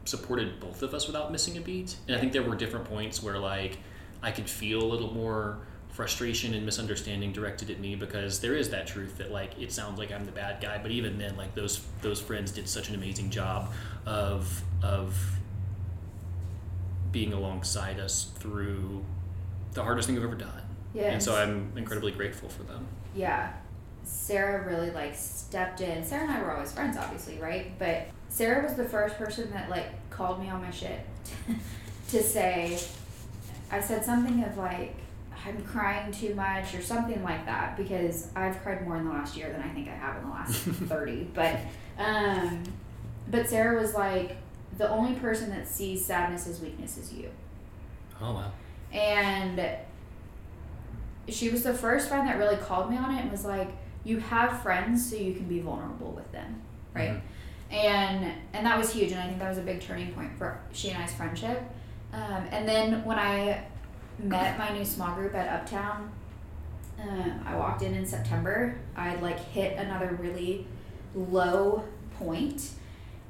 supported both of us without missing a beat. And I think there were different points where like I could feel a little more frustration and misunderstanding directed at me because there is that truth that like it sounds like I'm the bad guy, but even then like those those friends did such an amazing job of of being alongside us through the hardest thing we've ever done. Yeah. And so I'm incredibly grateful for them. Yeah. Sarah really like stepped in. Sarah and I were always friends, obviously, right? But Sarah was the first person that like called me on my shit to say, I said something of like, I'm crying too much or something like that because I've cried more in the last year than I think I have in the last 30. But, um, but Sarah was like, the only person that sees sadness as weakness is you. Oh wow. And she was the first friend that really called me on it and was like, you have friends so you can be vulnerable with them, right? Mhm. And and that was huge, and I think that was a big turning point for she and I's friendship. Um, and then when I met my new small group at Uptown, um, I walked in in September. I like hit another really low point,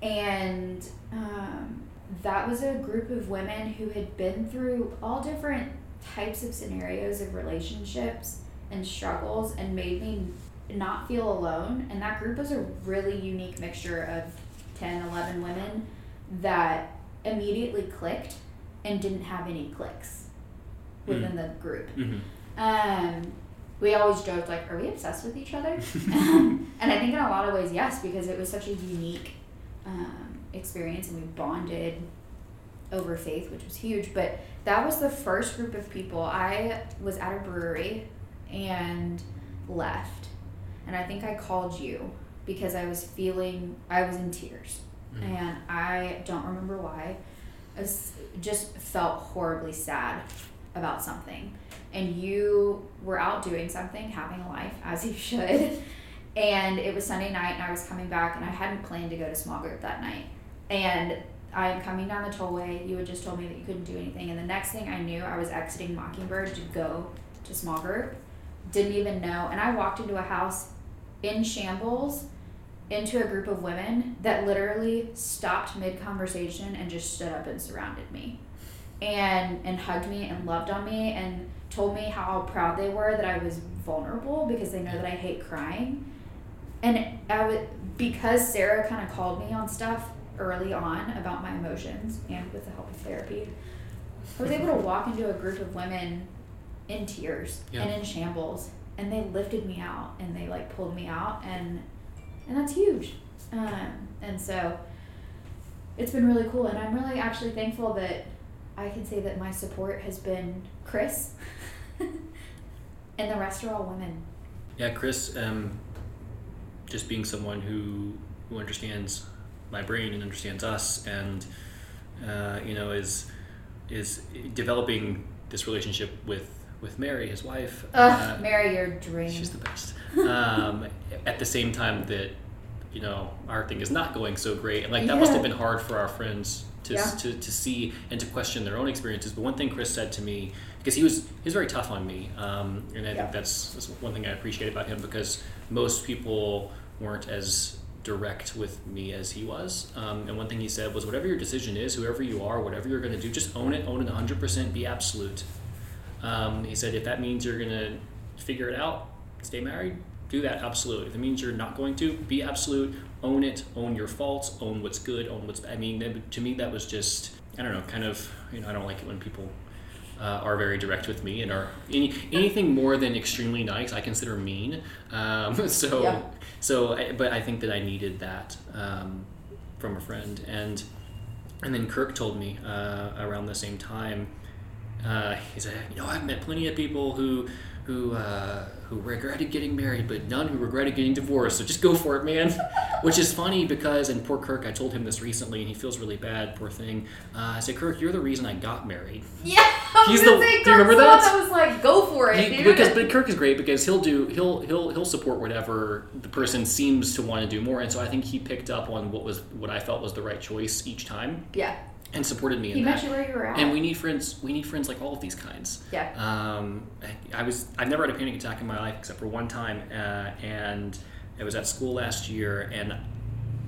and um, that was a group of women who had been through all different types of scenarios of relationships and struggles, and made me not feel alone. And that group was a really unique mixture of 10, 11 women that immediately clicked and didn't have any clicks within the group. hmm Um, we always joked like, "Are we obsessed with each other?" and I think in a lot of ways, yes, because it was such a unique um, experience, and we bonded over faith, which was huge. But that was the first group of people. I was at a brewery and left, and I think I called you because I was feeling I was in tears, Mhm. and I don't remember why. I was, just felt horribly sad about something and you were out doing something, having a life as you should. And it was Sunday night, and I was coming back, and I hadn't planned to go to small group that night. And I'm coming down the tollway. You had just told me that you couldn't do anything, and the next thing I knew, I was exiting Mockingbird to go to small group. Didn't even know, and I walked into a house in shambles, into a group of women that literally stopped mid conversation and just stood up and surrounded me and and hugged me and loved on me and told me how proud they were that I was vulnerable because they know that I hate crying. And I would because Sarah kind of called me on stuff early on about my emotions and with the help of therapy. I was able to walk into a group of women in tears Yeah. and in shambles and they lifted me out and they like pulled me out and and that's huge. Um, and so it's been really cool and I'm really actually thankful that I can say that my support has been Chris and the rest are all women. Yeah, Chris, um, just being someone who who understands my brain and understands us, and uh, you know, is is developing this relationship with with Mary, his wife. Ugh, uh, Mary, your dream. she's the best. Um, at the same time that you know our thing is not going so great, and like that must have been hard for our friends to, Yeah. to, to see and to question their own experiences. But one thing Chris said to me, because he was he was very tough on me, um, and I Yeah. think that's, that's one thing I appreciate about him because most people weren't as direct with me as he was. Um, and one thing he said was, whatever your decision is, whoever you are, whatever you're going to do, just own it, own it 100%, be absolute. Um, he said, if that means you're going to figure it out, stay married, do that, absolute. If it means you're not going to, be absolute, own it, own your faults, own what's good, own what's I mean, to me, that was just, I don't know, kind of, you know, I don't like it when people uh, are very direct with me and are any, anything more than extremely nice, I consider mean. Um, so, Yeah. so, I, but I think that I needed that um, from a friend. And, and then Kirk told me uh, around the same time, uh, he said, you know, I've met plenty of people who who uh, who regretted getting married, but none who regretted getting divorced. So just go for it, man. Which is funny because, and poor Kirk, I told him this recently, and he feels really bad. Poor thing. Uh, I said, Kirk, you're the reason I got married. Yeah, I was He's the- do you remember that? that was like, go for it, He- because but Kirk is great because he'll do he'll he'll he'll support whatever the person seems to want to do more, and so I think he picked up on what was what I felt was the right choice each time yeah, and supported me in he that. met you where you were at. And we need friends. We need friends like all of these kinds. yeah, Um, I was I've never had a panic attack in my life except for one time, uh, and I was at school last year and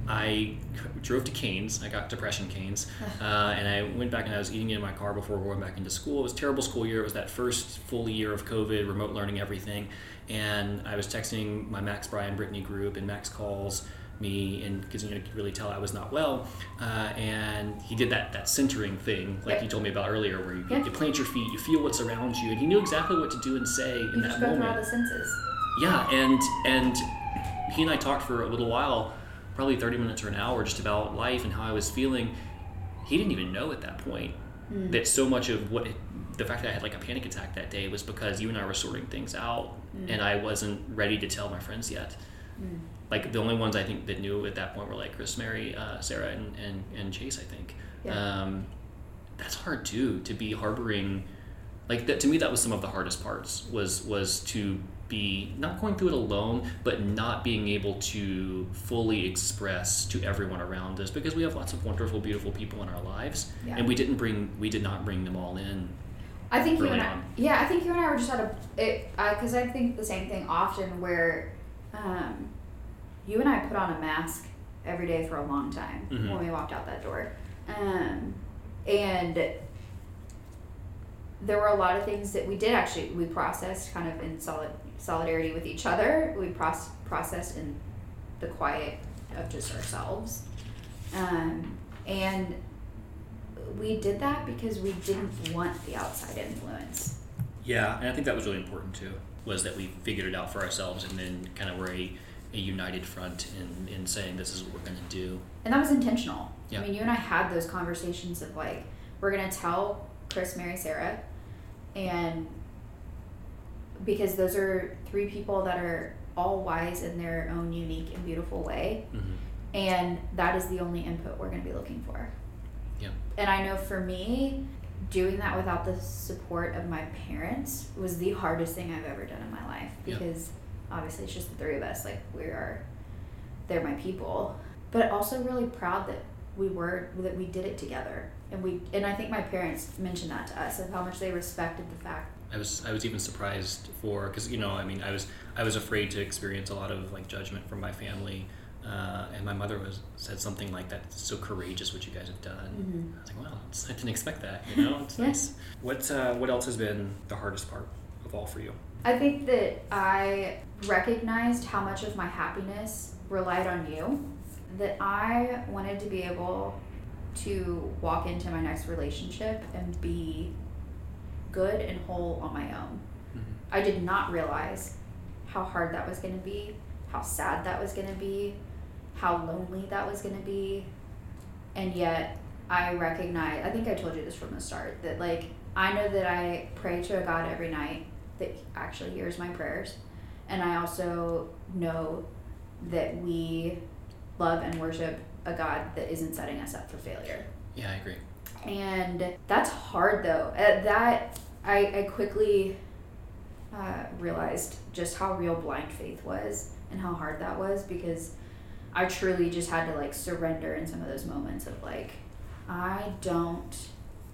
I drove to Canes. I got depression Canes, uh, and I went back and I was eating in my car before going back into school. It was a terrible school year. It was that first full year of COVID, remote learning, everything. And I was texting my Max Brian Brittany group, and Max calls me and because you know, could really tell I was not well. Uh, and he did that that centering thing, like you told me about earlier, where you, Yeah. you plant your feet, you feel what's around you, and he knew exactly what to do and say in You that just go through all moment. the senses. Yeah, and and he and I talked for a little while, probably thirty minutes or an hour, just about life and how I was feeling. He didn't even know at that point Mm. that so much of what the fact that I had like a panic attack that day was because you and I were sorting things out, Mm. and I wasn't ready to tell my friends yet. Mm. Like the only ones I think that knew at that point were like Chris, Mary, uh, Sarah, and, and, and Chase. I think Yeah. um, that's hard too to be harboring. Like that to me, that was some of the hardest parts. Was was to be not going through it alone, but not being able to fully express to everyone around us because we have lots of wonderful, beautiful people in our lives, Yeah. and we didn't bring we did not bring them all in. I think you and I, on. yeah, I think you and I were just at a, it, because I think the same thing often where, um, you and I put on a mask every day for a long time Mhm. when we walked out that door, um, and there were a lot of things that we did actually we processed kind of in solid solidarity with each other. We proce- processed in the quiet of just ourselves, um, and we did that because we didn't want the outside influence. Yeah, and I think that was really important too. Was that we figured it out for ourselves, and then kind of were a, a united front in, in saying this is what we're going to do. And that was intentional. Yeah. I mean, you and I had those conversations of like, we're going to tell Chris, Mary, Sarah, and because those are three people that are all wise in their own unique and beautiful way. Mm-hmm. And that is the only input we're going to be looking for. Yeah. And I know for me, doing that without the support of my parents was the hardest thing I've ever done in my life Yeah. because obviously it's just the three of us. Like we are, they're my people, but also really proud that we were that we did it together. And we and I think my parents mentioned that to us of how much they respected the fact. I was I was even surprised for because you know I mean I was I was afraid to experience a lot of like judgment from my family, uh, my mother was said something like that. It's so courageous what you guys have done. I was like, wow, I didn't expect that. You know, it's nice. What uh, what else has been the hardest part of all for you? I think that I recognized how much of my happiness relied on you. That I wanted to be able to walk into my next relationship and be good and whole on my own. Mhm. I did not realize how hard that was going to be, how sad that was going to be, how lonely that was going to be. And yet, I recognize, I think I told you this from the start, that like, I know that I pray to a God every night that actually hears my prayers. And I also know that we love and worship a God that isn't setting us up for failure. Yeah, I agree. And that's hard though. At that, I, I quickly uh, realized just how real blind faith was and how hard that was because I truly just had to like surrender in some of those moments of like, I don't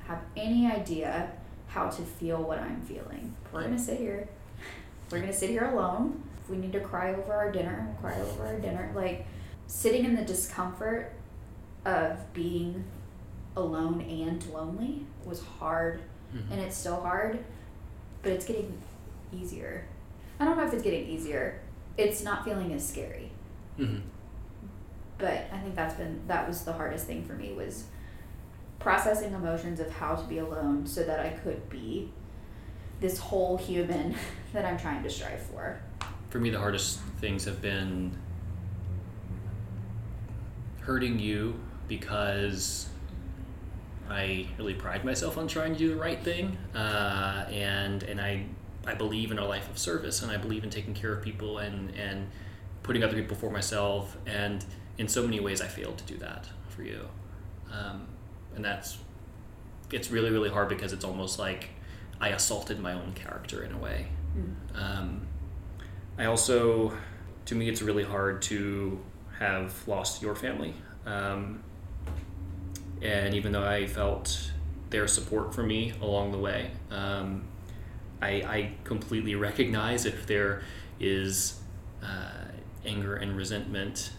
have any idea how to feel what I'm feeling. We're gonna sit here. We're gonna sit here alone. If we need to cry over our dinner, we'll cry over our dinner. Like sitting in the discomfort of being alone and lonely was hard Mhm. and it's still hard, but it's getting easier. I don't know if it's getting easier. It's not feeling as scary. Mhm. But I think that's been that was the hardest thing for me was processing emotions of how to be alone so that I could be this whole human that I'm trying to strive for. For me, the hardest things have been hurting you because I really pride myself on trying to do the right thing, uh, and and I I believe in a life of service, and I believe in taking care of people and and putting other people before myself, and in so many ways I failed to do that for you, um, and that's it's really really hard because it's almost like I assaulted my own character in a way. Um, I also, to me, it's really hard to have lost your family. Um, and even though I felt their support for me along the way, um, I, I completely recognize if there is uh, anger and resentment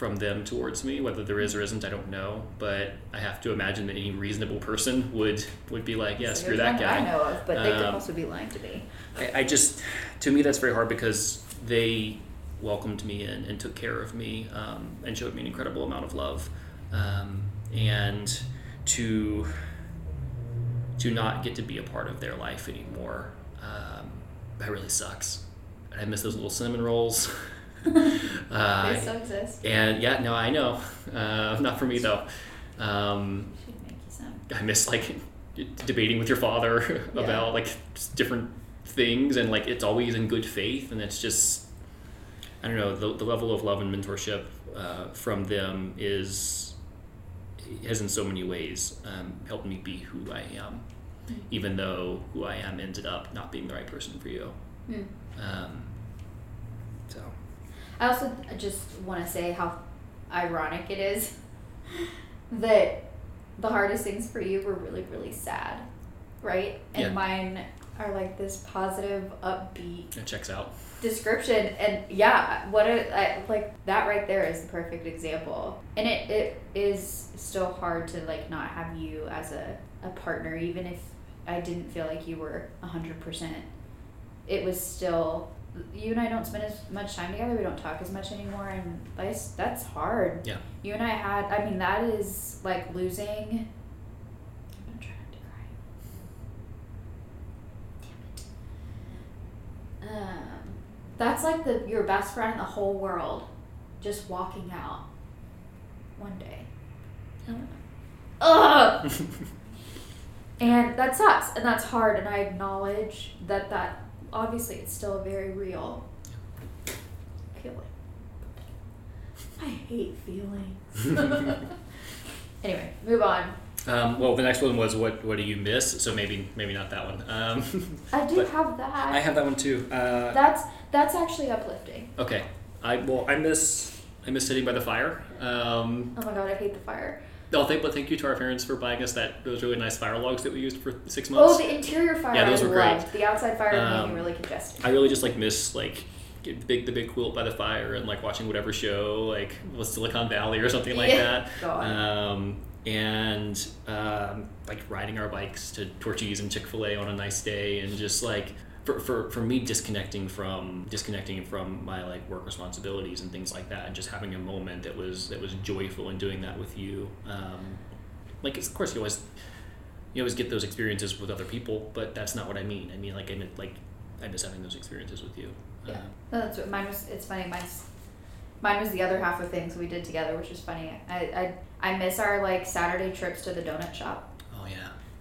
from them towards me. Whether there is or isn't, I don't know. But I have to imagine that any reasonable person would would be like, yeah, So screw that guy. I know of, but they could Um, also be lying to me. I, I just, to me, that's very hard because they welcomed me in and took care of me um, and showed me an incredible amount of love. Um, and to to not get to be a part of their life anymore, um, that really sucks. I miss those little cinnamon rolls. uh, they still exist. and yeah, no, I know. Uh, not for me though. Um, Should make you some. I miss like debating with your father Yeah. about like different things and like it's always in good faith and it's just I don't know the, the level of love and mentorship uh, from them is has in so many ways um, helped me be who I am even though who I am ended up not being the right person for you Hmm. um, I also just want to say how ironic it is that the hardest things for you were really, really sad, right? And Yeah. mine are like this positive, upbeat it checks out description. And yeah, what a, I, like that right there is the perfect example. And it, it is still hard to like not have you as a, a partner, even if I didn't feel like you were 100%. It was still you and I don't spend as much time together. We don't talk as much anymore, and that's that's hard. Yeah. You and I had. I mean, that is like losing. I'm gonna try not to cry. Damn it. Um, that's like the your best friend in the whole world, just walking out. One day. Ugh. And that sucks, and that's hard, and I acknowledge that that obviously it's still a very real feeling. I hate feelings. anyway, move on. um, well the next one was what what do you miss so maybe maybe not that one um, I do have that. I have that one too uh, That's that's actually uplifting. Okay. I well, I miss I miss sitting by the fire. Um, Oh my god, I hate the fire. Oh, thank but thank you to our parents for buying us that those really nice fire logs that we used for six months. Oh, the interior fire Yeah, those I were great. The outside fire Um, really congested. I really just like miss like get the big the big quilt by the fire and like watching whatever show like was Silicon Valley or something like Yeah. that. Um, and um, like riding our bikes to Torchy's and Chick Fil A on a nice day, and just like for, for, for me disconnecting from disconnecting from my like work responsibilities and things like that, and just having a moment that was that was joyful and doing that with you. Um, like it's, of course you always you always get those experiences with other people, but that's not what I mean. I mean like I mean, like I miss having those experiences with you. Yeah. Um, No, that's what mine was. It's funny. Mine's mine was the other half of things we did together, which is funny. I I, I miss our like Saturday trips to the donut shop.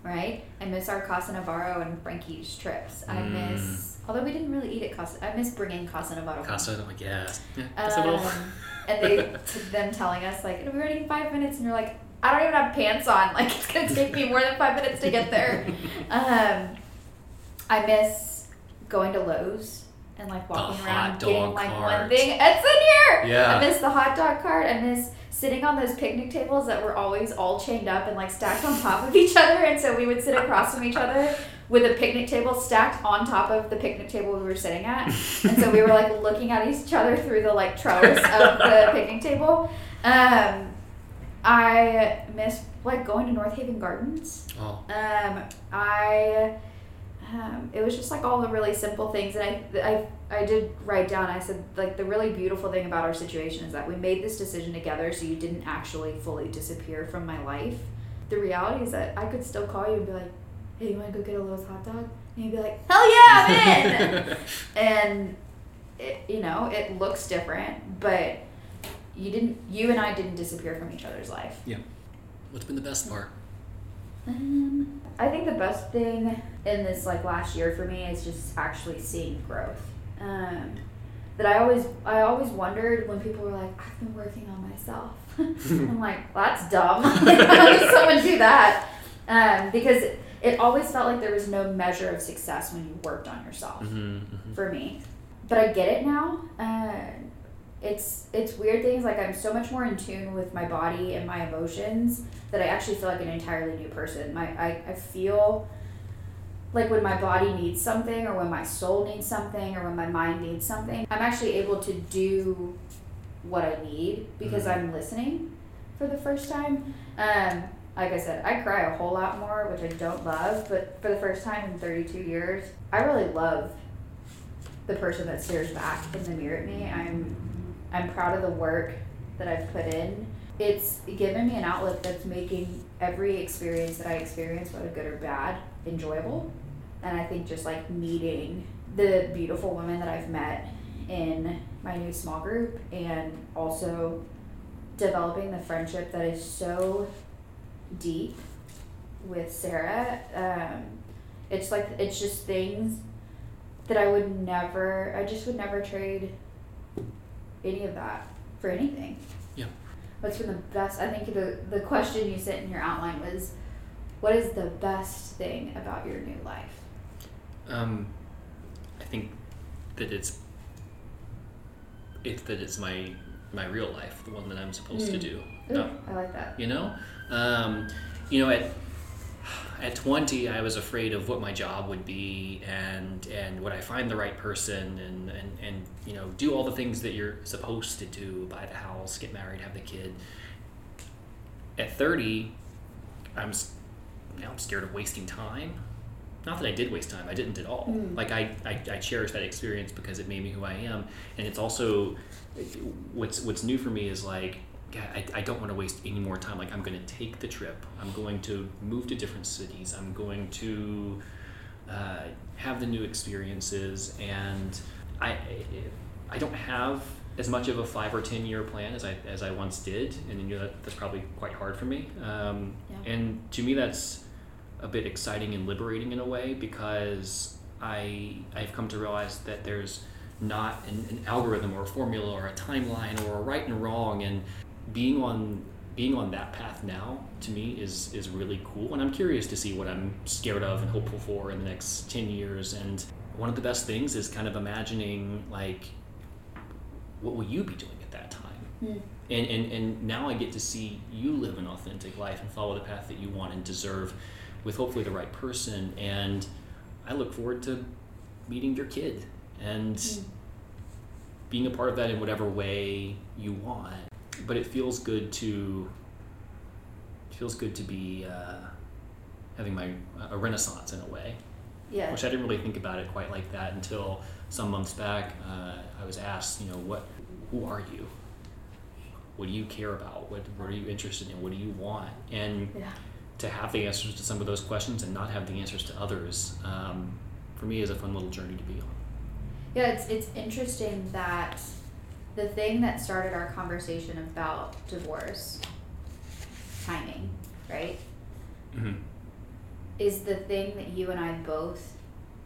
Yeah. Right. I miss our Casa Navarro and Frankie's trips. I Mm. miss. Although we didn't really eat at Casa. I miss bringing Casa Navarro. home. Casa, I'm like. Yeah, Bell. Um, and they t- them telling us like it'll be ready in five minutes, and you're like, I don't even have pants on. Like it's gonna take me more than five minutes to get there. Um, I miss going to Lowe's and like walking around getting like one thing. It's in here. Yeah. I miss the hot dog cart. I miss sitting on those picnic tables that were always all chained up and like stacked on top of each other, and so we would sit across from each other with a picnic table stacked on top of the picnic table we were sitting at. And so we were like looking at each other through the like trellis of the picnic table. Um, I miss like going to North Haven Gardens. Oh. Um, I um, it was just like all the really simple things, and I I I did write down. I said like the really beautiful thing about our situation is that we made this decision together, so you didn't actually fully disappear from my life. The reality is that I could still call you and be like, "Hey, you want to go get a Lowe's hot dog?" And you'd be like, "Hell yeah, I'm in!" and it, you know it looks different, but you didn't. You and I didn't disappear from each other's life. Yeah what's been the best part? Um, I think the best thing in this like last year for me is just actually seeing growth. Um, that I always I always wondered when people were like, I've been working on myself. I'm like, well, that's dumb. How does someone do that? Um, because it, it always felt like there was no measure of success when you worked on yourself Mm-hmm, for me. But I get it now. Uh, it's it's weird things like I'm so much more in tune with my body and my emotions that I actually feel like an entirely new person. My I, I feel like when my body needs something or when my soul needs something or when my mind needs something i'm actually able to do what i need because Mhm. i'm listening for the first time um, like i said i cry a whole lot more which i don't love but for the first time in 32 years i really love the person that stares back in the mirror at me i'm i'm proud of the work that i've put in. It's given me an outlet that's making every experience that i experience whether good or bad enjoyable. And i think just like meeting the beautiful women that i've met in my new small group and also developing the friendship that is so deep with sarah um, it's like it's just things that i would never i just would never trade any of that for anything Yeah. what's been the best i think the, the question you sent in your outline was what is the best thing about your new life Um, I think that it's it's that it's my my real life, the one that I'm supposed to Mm. do. Ooh, Not- i like that you know, um, you know at at 20 i was afraid of what my job would be and and would i find the right person and and, and you know do all the things that you're supposed to do buy the house get married have the kid. At 30 i'm now i'm scared of wasting time. Not that i did waste time i didn't at all. Mm. like I, I i cherish that experience because it made me who i am. And it's also what's what's new for me is like God, I, I don't want to waste any more time. Like I'm going to take the trip. I'm going to move to different cities. I'm going to uh, have the new experiences, and I I don't have as much of a five or ten year plan as I as I once did, and you know that, that's probably quite hard for me. Um, Yeah. And to me, that's a bit exciting and liberating in a way because I I've come to realize that there's not an, an algorithm or a formula or a timeline or a right and wrong and being on being on that path now to me is is really cool. And I'm curious to see what I'm scared of and hopeful for in the next 10 years. And one of the best things is kind of imagining like what will you be doing at that time? Mm. and, and and now I get to see you live an authentic life and follow the path that you want and deserve with hopefully the right person. And I look forward to meeting your kid and Mm. being a part of that in whatever way you want but it feels good to it feels good to be uh, having my a renaissance in a way yeah which I didn't really think about it quite like that until some months back. Uh, I was asked, you know, what, who are you? What do you care about? What, what are you interested in? What do you want? And yeah to have the answers to some of those questions and not have the answers to others, um, for me, is a fun little journey to be on. Yeah, it's it's interesting that the thing that started our conversation about divorce, timing, right, Mm-hmm. is the thing that you and I both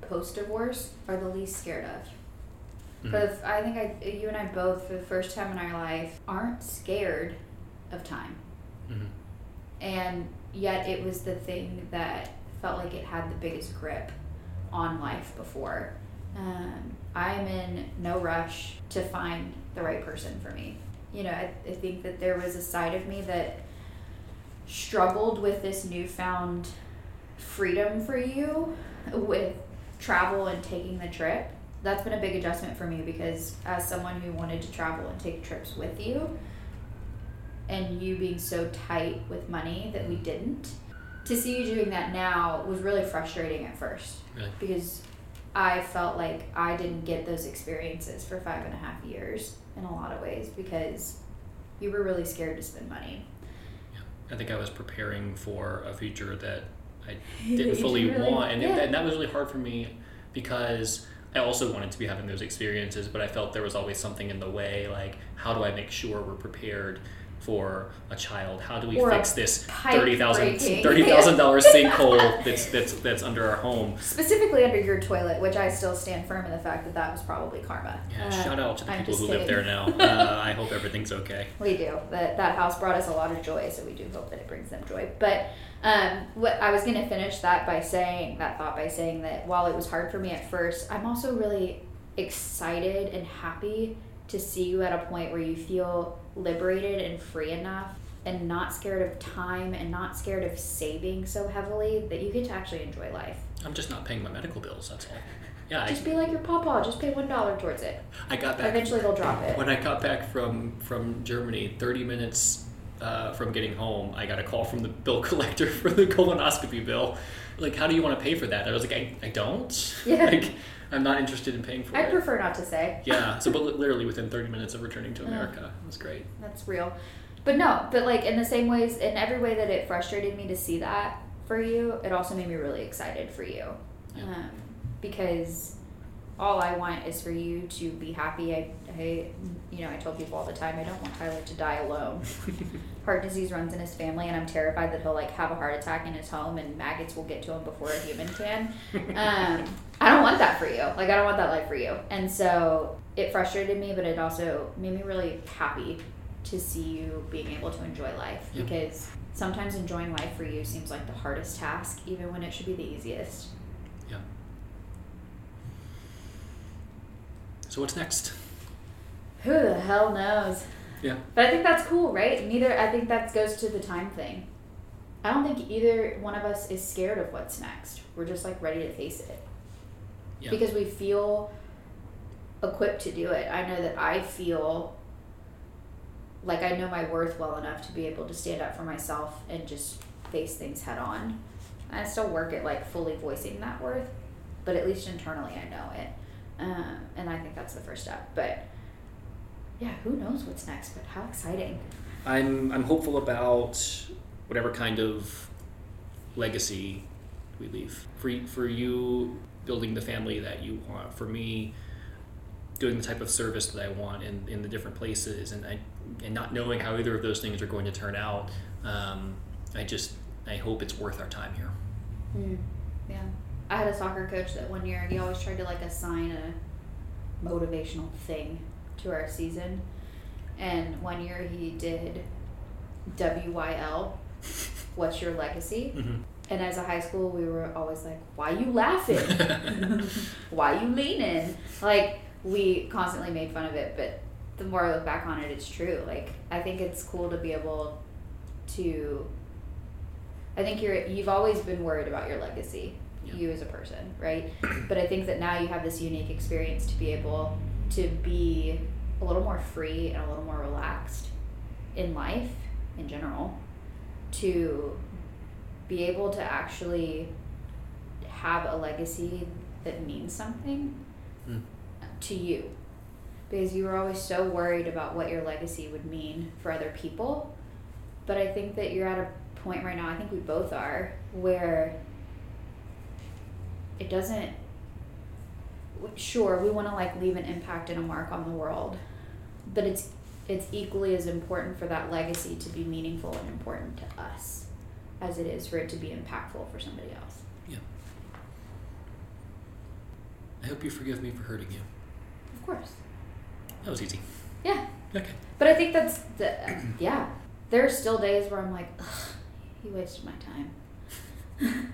post divorce are the least scared of. The, f- I think I you and I both for the first time in our life aren't scared of time, hmm and yet it was the thing that felt like it had the biggest grip on life before. Um, I'm in no rush to find the right person for me. You know, I, I think that there was a side of me that struggled with this newfound freedom for you with travel and taking the trip. That's been a big adjustment for me because as someone who wanted to travel and take trips with you, and you being so tight with money that we didn't, to see you doing that now was really frustrating at first Really? because I felt like I didn't get those experiences for five and a half years in a lot of ways because you were really scared to spend money. I think I was preparing for a future that I didn't fully really- want, and, it- and that was really hard for me because I also wanted to be having those experiences, but I felt there was always something in the way. Like, how do I make sure we're prepared for a child? How do we Or fix this thirty thousand thirty thousand dollars sinkhole that's that's that's under our home? Specifically under your toilet, which I still stand firm in the fact that that was probably karma. Yeah, Uh, shout out to the I'm people who live kidding. there now. Uh, I hope everything's okay. We do. That that house brought us a lot of joy, so we do hope that it brings them joy. But um, what I was gonna finish that by saying that thought by saying that while it was hard for me at first, I'm also really excited and happy to see you at a point where you feel liberated and free enough and not scared of time and not scared of saving so heavily that you get to actually enjoy life. I'm just not paying my medical bills. That's all. Yeah, Just I, be like your papa. Just pay one dollar towards it. I got back. Eventually, they'll drop it. When I got back from from Germany, 30 minutes uh, from getting home, I got a call from the bill collector for the colonoscopy bill. Like, how do you want to pay for that? I was like, I, I don't. Yeah. Like, I'm not interested in paying for I it. I prefer not to say. yeah. So, but literally within 30 minutes of returning to Oh. America, it was great. That's real. But no, but like in the same ways, in every way that it frustrated me to see that for you, it also made me really excited for you. Yeah. Um, because all I want is for you to be happy. I, I, you know, I tell people all the time, I don't want Tyler to die alone. Heart disease runs in his family, and I'm terrified that he'll like have a heart attack in his home, and maggots will get to him before a human can. Um, I don't want that for you. Like I don't want that life for you. And so it frustrated me, but it also made me really happy to see you being able to enjoy life Yeah. because sometimes enjoying life for you seems like the hardest task, even when it should be the easiest. Yeah. So what's next? Who the hell knows? Yeah. But I think that's cool, right? Neither I think that goes to the time thing. I don't think either one of us is scared of what's next. We're just like ready to face it. Yeah. Because we feel equipped to do it. I know that I feel like I know my worth well enough to be able to stand up for myself and just face things head on. I still work at like fully voicing that worth, but at least internally I know it. Um, and I think that's the first step. But yeah, who knows what's next? But how exciting! I'm I'm hopeful about whatever kind of legacy we leave. For for you building the family that you want. For me doing the type of service that I want in, in the different places and I and not knowing how either of those things are going to turn out. Um, I just I hope it's worth our time here. Mm, yeah, I had a soccer coach that one year he always tried to like assign a motivational thing to our season, and one year he did WYL, what's your legacy? Mm-hmm. And as a high school, we were always like, "Why you laughing? Why you leaning?" Like we constantly made fun of it, but the more I look back on it, it's true. Like I think it's cool to be able to. I think you're you've always been worried about your legacy. You as a person, right? but I think that now you have this unique experience to be able to be a little more free and a little more relaxed in life in general to be able to actually have a legacy that means something Mm. to you because you were always so worried about what your legacy would mean for other people but i think that you're at a point right now i think we both are where it doesn't sure we want to like leave an impact and a mark on the world but it's it's equally as important for that legacy to be meaningful and important to us as it is for it to be impactful for somebody else Yeah. I hope you forgive me for hurting you. of course That was easy. yeah Okay. But I think that's the yeah. There are still days where I'm like, Ugh, you wasted my time,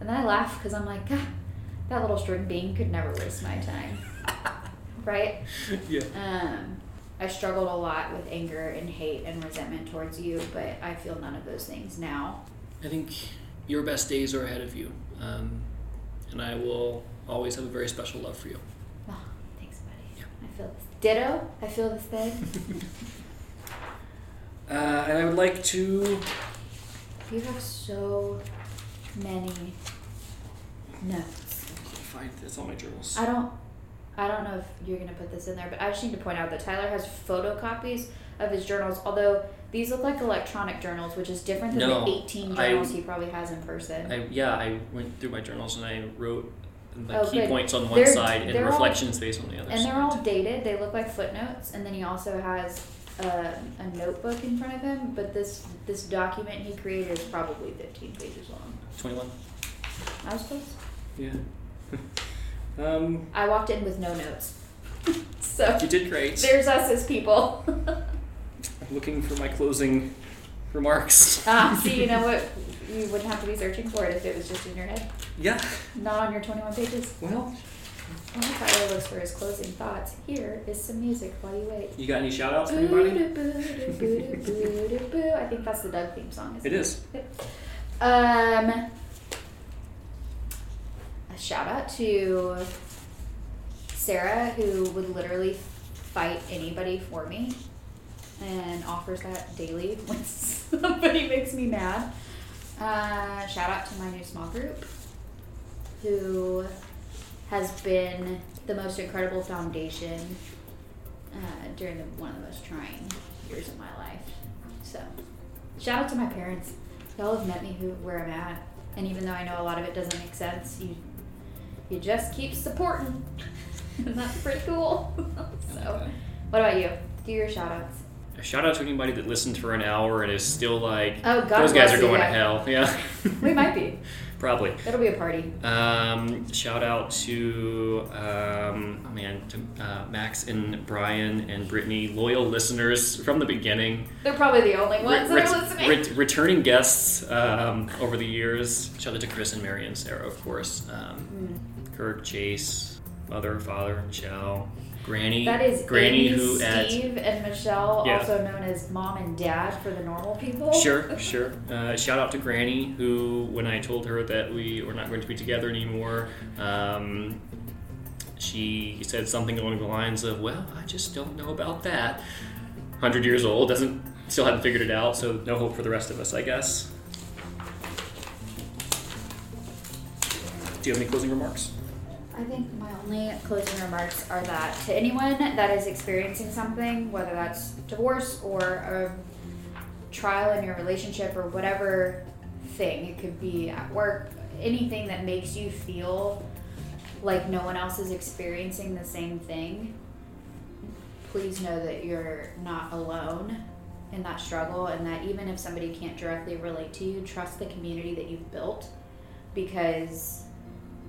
and then I laugh because I'm like, God, that little string bean could never waste my time, right? yeah. Um, I struggled a lot with anger and hate and resentment towards you, but I feel none of those things now. I think your best days are ahead of you, um, and I will always have a very special love for you. Oh, thanks, buddy. Yeah. I feel this. Ditto. I feel this thing. Uh, and I would like to. you have so many notes. Find it's all my journals. I don't I don't know if you're gonna put this in there, but I just need to point out that Tyler has photocopies of his journals, although these look like electronic journals, which is different than No, the eighteen I- journals he probably has in person. I yeah, I went through my journals and I wrote the Oh, key good. points on one They're- side and all- reflection space on the other and side. they're all dated, they look like footnotes, and then he also has a, a notebook in front of him, but this this document he created is probably fifteen pages long. Twenty-one. I was close. Yeah. um, I walked in with no notes. so you did great. there's us as people. I'm looking for my closing remarks. ah, see, you know what? You wouldn't have to be searching for it if it was just in your head. Yeah. Not on your 21 pages. Well, While Tyler looks for his closing thoughts, here is some music while you wait. you got any shout outs for anybody? I think that's the Doug theme song. Isn't It is. Um, a shout out to Sarah, who would literally fight anybody for me and offers that daily when somebody makes me mad. Uh, shout out to my new small group, who has been the most incredible foundation uh, during the, one of the most trying years of my life. So, shout out to my parents. Y'all have met me who where I'm at, and even though I know a lot of it doesn't make sense, you you just keep supporting, and that's pretty cool. so, what about you? Do your shout outs. A shout out to anybody that listened for an hour and is still like, Oh, God those guys are you, going yeah. to hell. Yeah. We might be. Probably. It'll be a party. Um, shout out to um, oh man, to uh, Max and Brian and Brittany, loyal listeners from the beginning. They're probably the only ones Re- that are listening. ret- returning guests um, over the years. Shout out to Chris and Mary and Sarah, of course. Um, Mm. Kirk, Chase, mother, father, Michelle, Granny. That is Granny Amy, who Steve, and Michelle, Yeah. also known as mom and dad for the normal people. Sure, sure. Uh, shout out to Granny, who, when I told her that we were not going to be together anymore, um, she said something along the lines of, "Well, I just don't know about that." Hundred years old, doesn't still haven't figured it out, so no hope for the rest of us, I guess. Do you have any closing remarks? I think my only closing remarks are that to anyone that is experiencing something, whether that's divorce or a trial in your relationship or whatever thing, it could be at work, anything that makes you feel like no one else is experiencing the same thing, please know that you're not alone in that struggle and that even if somebody can't directly relate to you, trust the community that you've built because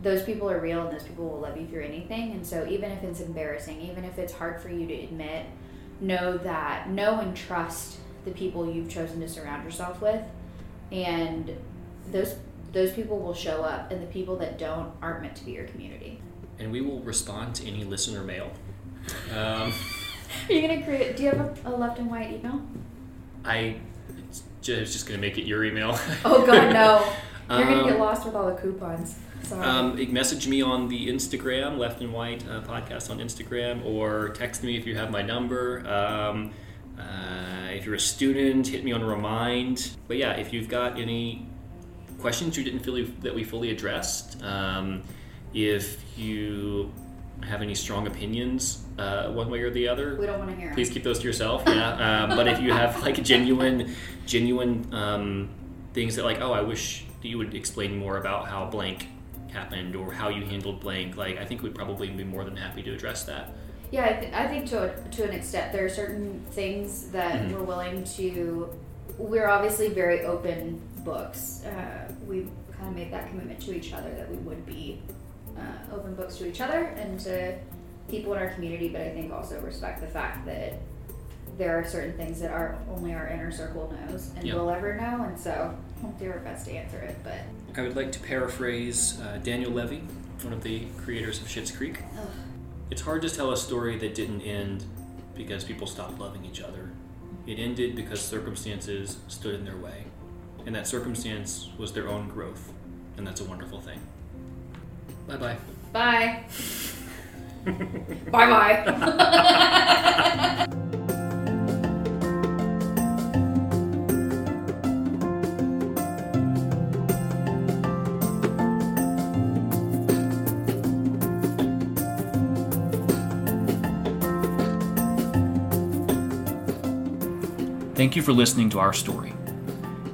those people are real and those people will love you through anything. And so, even if it's embarrassing, even if it's hard for you to admit, know that know and trust the people you've chosen to surround yourself with, and those those people will show up, and the people that don't aren't meant to be your community. And we will respond to any listener mail. Um, Are you gonna create? Do you have a, a left and white email? I just going to make it your email. Oh God, no! You're gonna Um, get lost with all the coupons. Sorry. Um, message me on the Instagram, Left and White uh, podcast on Instagram, or text me if you have my number. Um, uh, if you're a student, hit me on Remind. But yeah, if you've got any questions you didn't feel that we fully addressed, um, if you have any strong opinions, uh, one way or the other, we don't want to hear. please keep those to yourself. Yeah, um, but if you have like genuine, genuine um, things that like, oh, I wish you would explain more about how blank happened or how you handled blank. Like, I think we'd probably be more than happy to address that. Yeah, I, th- I think to a, to an extent there are certain things that Mhm. we're willing to. We're obviously very open books. Uh, we kind of made that commitment to each other that we would be uh, open books to each other and to people in our community. But I think also respect the fact that there are certain things that our only our inner circle knows and Yeah. will ever know. And so we'll do our best to answer it. But I would like to paraphrase uh, Daniel Levy, one of the creators of Schitt's Creek. ugh, It's hard to tell a story that didn't end because people stopped loving each other. It ended because circumstances stood in their way. And that circumstance was their own growth. And that's a wonderful thing. Bye bye. bye. bye bye. Thank you for listening to our story.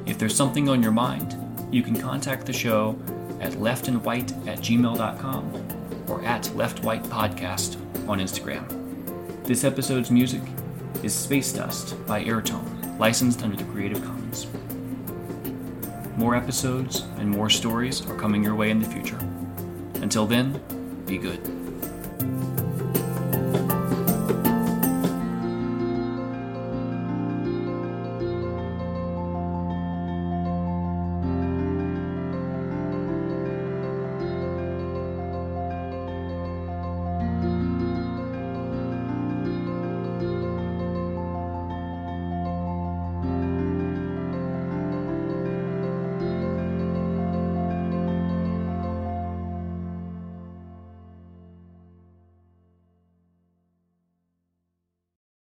If there's something on your mind, you can contact the show at leftandwhite at gmail.com or at leftwhite podcast on Instagram. This episode's music is Space Dust by Airtone, licensed under the Creative Commons. More episodes and more stories are coming your way in the future. Until then, be good.